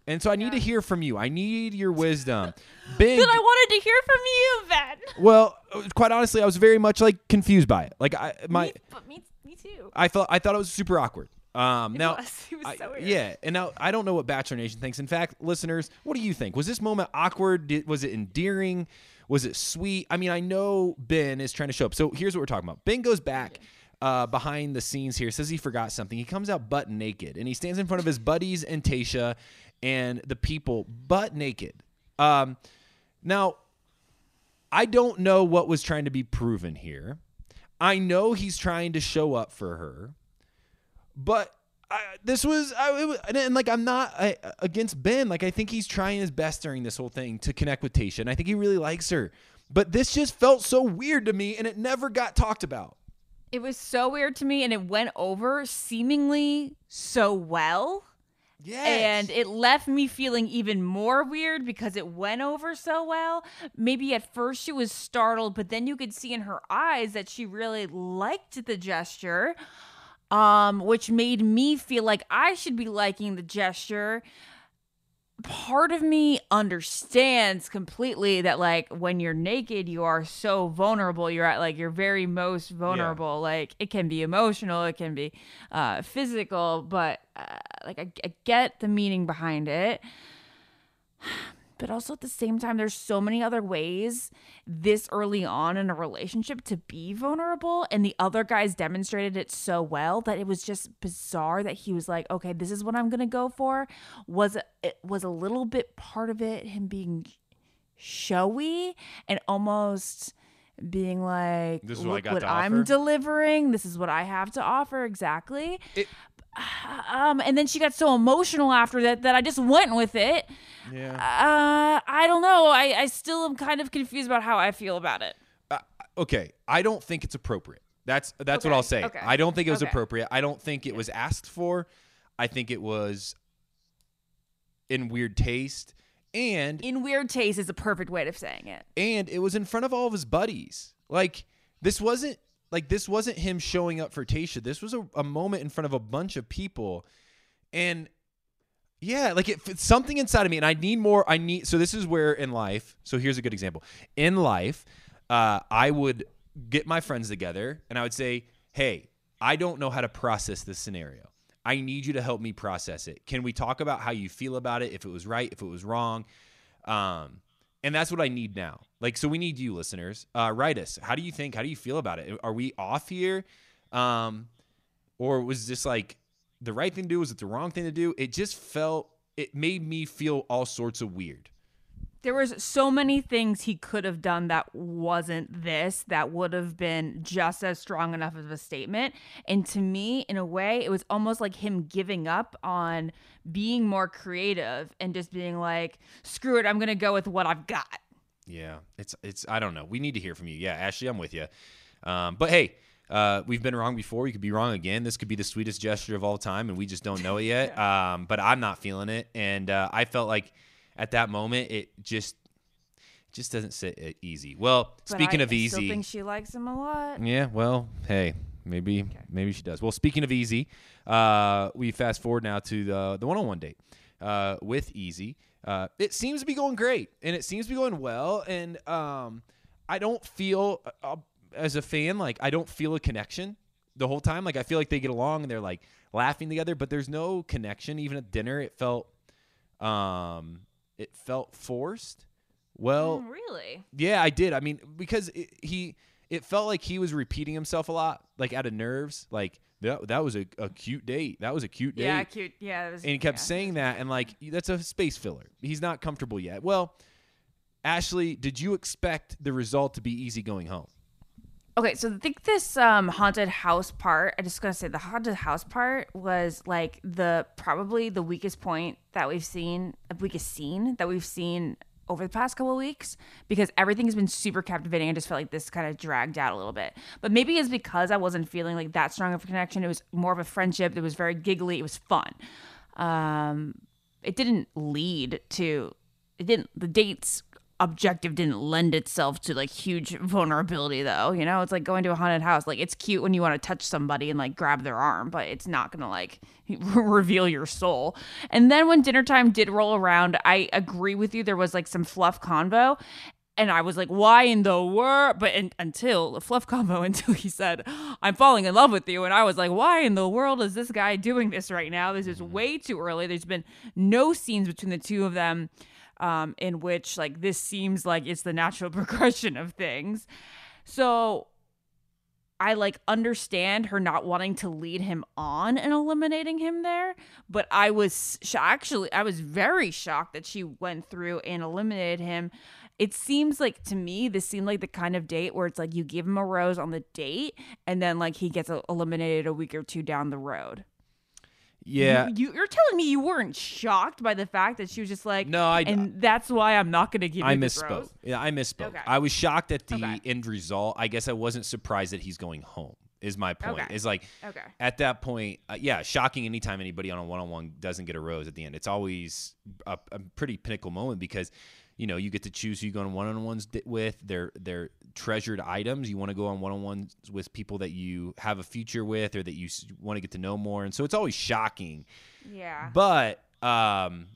Speaker 5: And so I need to hear from you. I need your wisdom. Ben,
Speaker 1: but i wanted to hear from you ben
Speaker 5: well, uh, quite honestly, I was very much like confused by it. Like I my
Speaker 1: me, but me, me too
Speaker 5: I felt I thought it was super awkward. Um, now,
Speaker 1: was. It was
Speaker 5: I-
Speaker 1: so weird.
Speaker 5: yeah, and now I don't know what Bachelor Nation thinks. In fact, listeners, what do you think? Was this moment awkward? Did, was it endearing? Was it sweet? I mean, I know Ben is trying to show up. So here's what we're talking about. Ben goes back uh, behind the scenes here, says he forgot something. He comes out butt naked, and he stands in front of his buddies and Tayshia and the people butt naked. Um, now, I don't know what was trying to be proven here. I know he's trying to show up for her, but I, this was, I, it was, and, and, like I'm not I, against Ben. Like I think he's trying his best during this whole thing to connect with Tayshia, and I think he really likes her. But this just felt so weird to me, and it never got talked about.
Speaker 1: It was so weird to me and it went over seemingly so well.
Speaker 5: Yes.
Speaker 1: And it left me feeling even more weird because it went over so well. Maybe at first she was startled, but then you could see in her eyes that she really liked the gesture, um, which made me feel like I should be liking the gesture. part of me understands completely that like when you're naked you are so vulnerable. You're at like your very most vulnerable. Like it can be emotional it can be uh physical but uh, like I, I get the meaning behind it but also at the same time there's so many other ways this early on in a relationship to be vulnerable and the other guys demonstrated it so well that it was just bizarre that he was like okay this is what i'm gonna go for. Was it was a little bit part of it him being showy and almost being like
Speaker 5: This is what I
Speaker 1: look
Speaker 5: got
Speaker 1: what i'm delivering. This is what i have to offer. Exactly.
Speaker 5: It-
Speaker 1: um and then she got so emotional after that that i just went with it
Speaker 5: Yeah.
Speaker 1: uh, I don't know. I, I still am kind of confused about how I feel about it.
Speaker 5: Uh, okay, I don't think it's appropriate. That's that's what I'll say.
Speaker 1: okay,
Speaker 5: I don't think it was
Speaker 1: okay.
Speaker 5: appropriate. I don't think it was asked for. I think it was in weird taste and
Speaker 1: In weird taste is a perfect way of saying it.
Speaker 5: and it was in front of all of his buddies. Like this wasn't like this wasn't him showing up for Tayshia. This was a, a moment in front of a bunch of people, and yeah, like it, it's something inside of me, and I need more. I need so this is where in life. So here's a good example. In life, uh, I would get my friends together, and I would say, "Hey, I don't know how to process this scenario. I need you to help me process it. Can we talk about how you feel about it? If it was right, if it was wrong." Um, and that's what I need now. Like, so we need you, listeners. Uh, write us. How do you think? How do you feel about it? Are we off here? Um, or was this like the right thing to do? Was it the wrong thing to do? It just felt. It made me feel all sorts of weird.
Speaker 1: There was so many things he could have done that wasn't this that would have been just as strong enough of a statement. And to me, in a way, it was almost like him giving up on being more creative and just being like, screw it, I'm going to go with what I've got.
Speaker 5: Yeah, it's it's. I don't know. We need to hear from you. Yeah, Ashley, I'm with you. Um, but hey, uh, we've been wrong before. We could be wrong again. This could be the sweetest gesture of all time, and we just don't know it yet. um, but I'm not feeling it, and uh, I felt like at that moment it just just doesn't sit uh, easy. Well,
Speaker 1: But
Speaker 5: speaking
Speaker 1: I,
Speaker 5: of
Speaker 1: I
Speaker 5: easy,
Speaker 1: still think she likes him a lot.
Speaker 5: yeah, well, hey, maybe maybe she does. Well, speaking of Easy, uh, we fast forward now to the the one on one date uh, with Easy. Uh, it seems to be going great, and it seems to be going well. And um, I don't feel uh, as a fan like I don't feel a connection the whole time. Like I feel like they get along and they're like laughing together, but there's no connection. Even at dinner, it felt um, it felt forced. Well,
Speaker 1: Mm, really?
Speaker 5: yeah, I did. I mean, because it, he, it felt like he was repeating himself a lot, like out of nerves. Like that, that was a, a cute date. That was a cute date.
Speaker 1: Yeah, cute. Yeah, it was,
Speaker 5: And he kept
Speaker 1: yeah.
Speaker 5: saying that, and like that's a space filler. He's not comfortable yet. Well, Ashley, did you expect the result to be easy going home?
Speaker 1: Okay, so I think this um, haunted house part, I just gotta say the haunted house part was like the probably the weakest point that we've seen, weakest scene that we've seen over the past couple of weeks because everything has been super captivating. I just felt like this kind of dragged out a little bit. But maybe it's because I wasn't feeling like that strong of a connection. It was more of a friendship. It was very giggly. It was fun. Um, it didn't lead to it didn't the dates objective didn't lend itself to like huge vulnerability though you know it's like going to a haunted house like it's cute when you want to touch somebody and like grab their arm but it's not gonna like reveal your soul and then when dinner time did roll around i agree with you there was like some fluff convo and I was like, why in the world? But in, until the fluff combo, until he said, I'm falling in love with you. And I was like, why in the world is this guy doing this right now? This is mm-hmm. way too early. There's been no scenes between the two of them um, in which, like, this seems like it's the natural progression of things. So I like understand her not wanting to lead him on and eliminating him there, but I was sh- actually I was very shocked that she went through and eliminated him. It seems like to me this seemed like the kind of date where it's like you give him a rose on the date and then like he gets eliminated a week or two down the road.
Speaker 5: Yeah.
Speaker 1: You, you, are telling me you weren't shocked by the fact that she was just like
Speaker 5: No, I-
Speaker 1: and that's why I'm not going to give
Speaker 5: I
Speaker 1: you
Speaker 5: misspoke. Yeah, I misspoke.
Speaker 1: Okay.
Speaker 5: I was shocked at the
Speaker 1: Okay.
Speaker 5: end result. I guess I wasn't surprised that he's going home. Is my point.
Speaker 1: Okay.
Speaker 5: Is like
Speaker 1: Okay.
Speaker 5: at that point, uh, yeah, shocking. Anytime anybody on a one-on-one doesn't get a rose at the end, it's always a, a pretty pinnacle moment because you know you get to choose who you go on one-on-ones with. They're they're treasured items. You want to go on one-on-ones with people that you have a future with or that you want to get to know more, and so it's always shocking.
Speaker 1: Yeah.
Speaker 5: But um,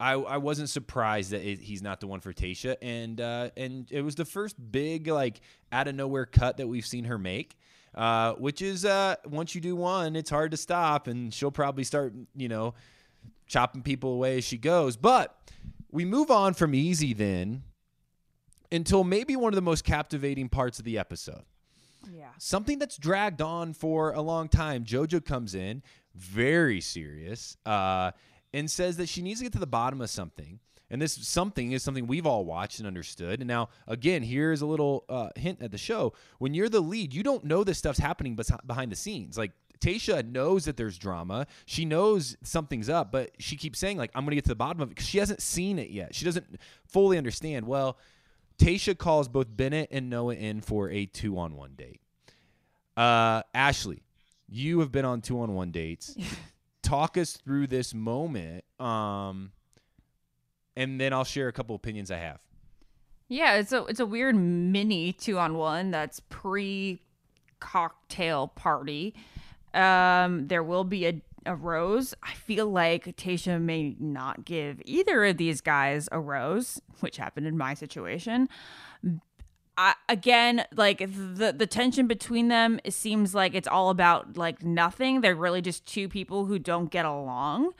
Speaker 5: I, I wasn't surprised that it, he's not the one for Tayshia, and uh, and it was the first big like out of nowhere cut that we've seen her make, uh, which is uh, once you do one, it's hard to stop, and she'll probably start you know chopping people away as she goes. But we move on from easy then until maybe one of the most captivating parts of the episode.
Speaker 1: Yeah.
Speaker 5: Something that's dragged on for a long time. JoJo comes in very serious uh, and says that she needs to get to the bottom of something. And this something is something we've all watched and understood. And now, again, here's a little uh, hint at the show. When you're the lead, you don't know this stuff's happening behind the scenes. Like Tayshia knows that there's drama. She knows something's up, but she keeps saying like, "I'm going to get to the bottom of it" because she hasn't seen it yet. She doesn't fully understand. Well, Tayshia calls both Bennett and Noah in for a two-on-one date. Uh, Ashley, you have been on two-on-one dates. Talk us through this moment, um, and then I'll share a couple opinions I have.
Speaker 1: Yeah, it's a it's a weird mini two on one that's pre cocktail party. Um, there will be a, a rose. I feel like Tayshia may not give either of these guys a rose, which happened in my situation. I, again, like the the tension between them seems like it's all about like nothing. They're really just two people who don't get along.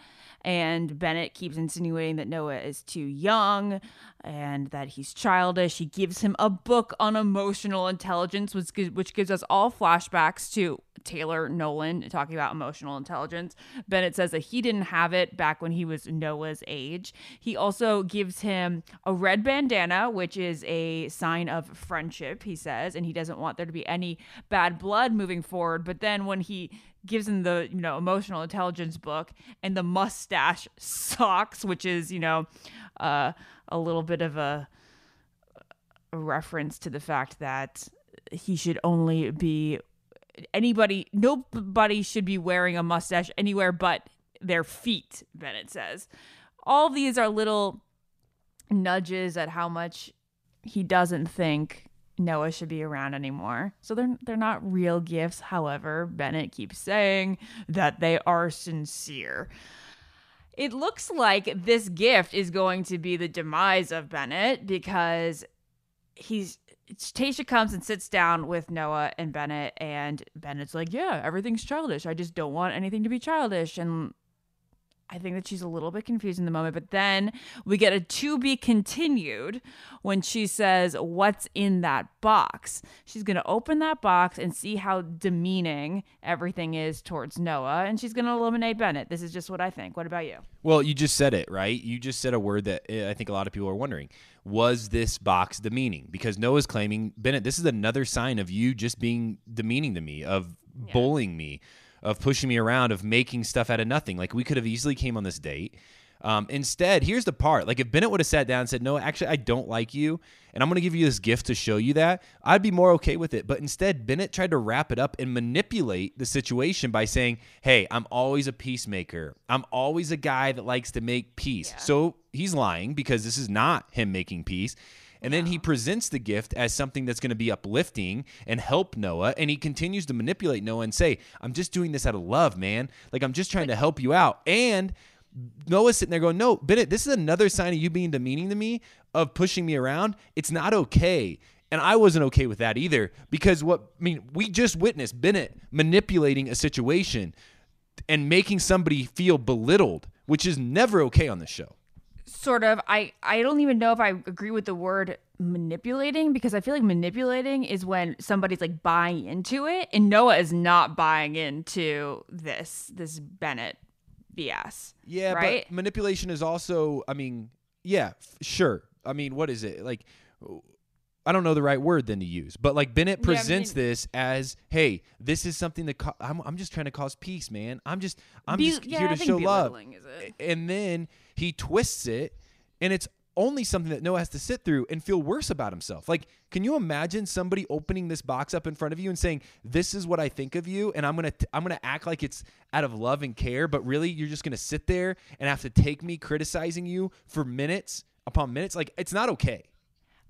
Speaker 1: And Bennett keeps insinuating that Noah is too young and that he's childish. He gives him a book on emotional intelligence, which which gives us all flashbacks to Taylor Nolan talking about emotional intelligence. Bennett says that he didn't have it back when he was Noah's age. He also gives him a red bandana, which is a sign of friendship, he says, and he doesn't want there to be any bad blood moving forward. But then when he gives him the you know emotional intelligence book and the mustache socks which is you know uh, a little bit of a, a reference to the fact that he should only be anybody nobody should be wearing a mustache anywhere but their feet bennett says. All these are little nudges at how much he doesn't think Noah should be around anymore. So they're they're not real gifts. However, Bennett keeps saying that they are sincere. It looks like this gift is going to be the demise of Bennett because he's Tayshia comes and sits down with Noah and Bennett and Bennett's like, "Yeah, everything's childish. I just don't want anything to be childish." And I think that she's a little bit confused in the moment, but then we get a to be continued when she says, What's in that box? She's going to open that box and see how demeaning everything is towards Noah, and she's going to eliminate Bennett. This is just what I think. What about you?
Speaker 5: Well, you just said it, right? You just said a word that uh, I think a lot of people are wondering. Was this box demeaning? Because Noah's claiming, Bennett, this is another sign of you just being demeaning to me, of bullying me, of pushing me around, of making stuff out of nothing. Like we could have easily came on this date. Um, instead, here's the part. Like if Bennett would have sat down and said, "No, actually, I don't like you, and I'm going to give you this gift to show you that," I'd be more okay with it. But instead, Bennett tried to wrap it up and manipulate the situation by saying, "Hey, I'm always a peacemaker. I'm always a guy that likes to make peace." So he's lying because this is not him making peace. And then he presents the gift as something that's going to be uplifting and help Noah. And he continues to manipulate Noah and say, I'm just doing this out of love, man. Like, I'm just trying to help you out. And Noah's sitting there going, No, Bennett, this is another sign of you being demeaning to me, of pushing me around. It's not okay. And I wasn't okay with that either because what, I mean, we just witnessed Bennett manipulating a situation and making somebody feel belittled, which is never okay on the show
Speaker 1: sort of i i don't even know if i agree with the word manipulating because i feel like manipulating is when somebody's like buying into it and noah is not buying into this this bennett bs
Speaker 5: yeah
Speaker 1: right?
Speaker 5: but manipulation is also i mean yeah f- sure. I mean what is it? Like I don't know the right word then to use, but like Bennett
Speaker 1: Yeah, I
Speaker 5: presents
Speaker 1: mean-
Speaker 5: this as, "Hey, this is something that co- I'm, I'm just trying to cause peace, man. I'm just, I'm
Speaker 1: Be-
Speaker 5: just
Speaker 1: yeah,
Speaker 5: here to show love."
Speaker 1: belittling is it.
Speaker 5: And then he twists it, and it's only something that Noah has to sit through and feel worse about himself. Like, can you imagine somebody opening this box up in front of you and saying, "This is what I think of you," and I'm gonna, t- I'm gonna act like it's out of love and care, but really you're just gonna sit there and have to take me criticizing you for minutes upon minutes? Like, it's not okay.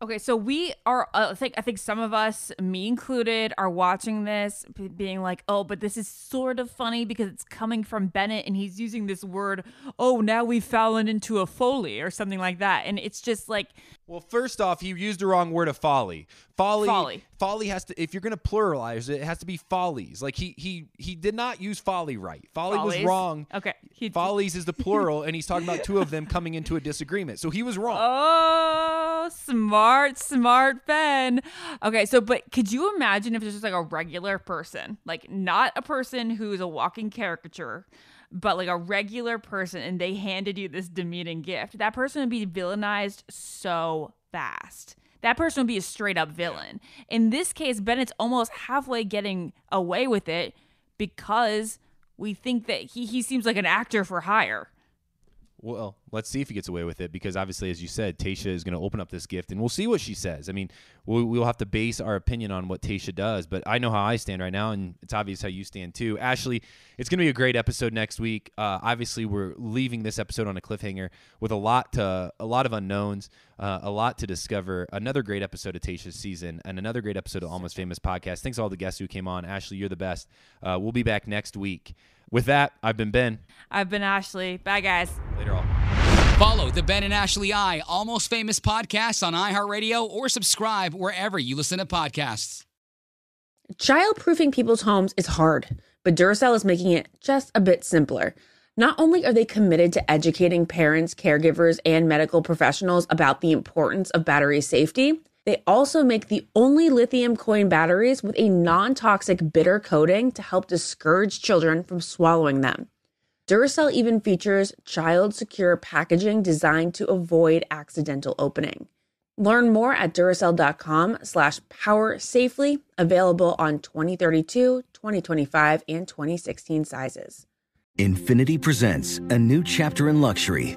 Speaker 1: Okay, so we are. Uh, I think I think some of us, me included, are watching this, b- being like, "Oh, but this is sort of funny because it's coming from Bennett, and he's using this word. Oh, now we've fallen into a folly or something like that." And it's just like,
Speaker 5: Well, first off, he used the wrong word of folly. Folly.
Speaker 1: Folly.
Speaker 5: Folly has to. If you're going to pluralize it, it has to be follies. Like he he he did not use folly right. Folly was wrong.
Speaker 1: Okay, he-
Speaker 5: Follies is the plural, and he's talking about two of them coming into a disagreement. So he was wrong.
Speaker 1: Oh, smart, smart smart Ben. Okay, so but could you imagine if this was like a regular person, like not a person who's a walking caricature, but like a regular person, and they handed you this demeaning gift? That person would be villainized so fast. That person would be a straight up villain. In this case, Bennett's almost halfway getting away with it because we think that he, he seems like an actor for hire.
Speaker 5: Well, let's see if he gets away with it because obviously, as you said, Tayshia is going to open up this gift and we'll see what she says. I mean, we'll, we'll have to base our opinion on what Tayshia does, but I know how I stand right now, and it's obvious how you stand too. Ashley, it's going to be a great episode next week. Uh, obviously, we're leaving this episode on a cliffhanger with a lot to a lot of unknowns, uh, a lot to discover. Another great episode of Tayshia's season and another great episode of Almost Famous podcast. Thanks to all the guests who came on. Ashley, you're the best. Uh, we'll be back next week. With that, I've been Ben.
Speaker 1: I've been Ashley. Bye, guys.
Speaker 5: Later, all.
Speaker 4: Follow the Ben and Ashley I Almost Famous podcast on iHeartRadio or subscribe wherever you listen to podcasts.
Speaker 7: Childproofing people's homes is hard, but Duracell is making it just a bit simpler. Not only are they committed to educating parents, caregivers, and medical professionals about the importance of battery safety, they also make the only lithium coin batteries with a non toxic bitter coating to help discourage children from swallowing them. Duracell even features child secure packaging designed to avoid accidental opening. Learn more at Duracell.com slash power safely, available on 2032, 2025, and 2016 sizes.
Speaker 12: Infiniti presents a new chapter in luxury,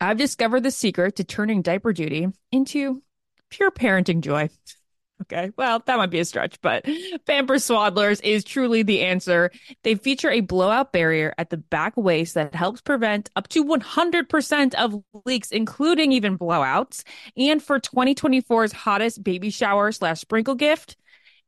Speaker 1: I've discovered the secret to turning diaper duty into pure parenting joy. Okay, well, that might be a stretch, but Pampers Swaddlers is truly the answer. They feature a blowout barrier at the back waist that helps prevent up to 100% of leaks, including even blowouts. And for 2024's hottest baby shower slash sprinkle gift,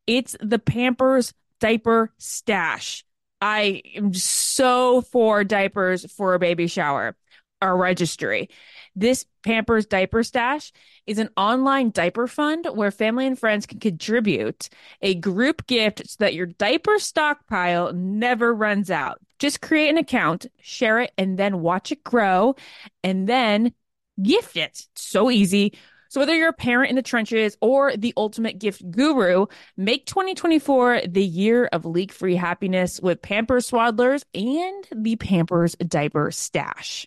Speaker 1: it's the Pampers Diaper Stash. I am so for diapers for a baby shower our registry. This Pampers Diaper Stash is an online diaper fund where family and friends can contribute a group gift so that your diaper stockpile never runs out. Just create an account, share it, and then watch it grow and then gift it. So easy. So whether you're a parent in the trenches or the ultimate gift guru, make 2024 the year of leak-free happiness with Pampers Swaddlers and the Pampers Diaper Stash.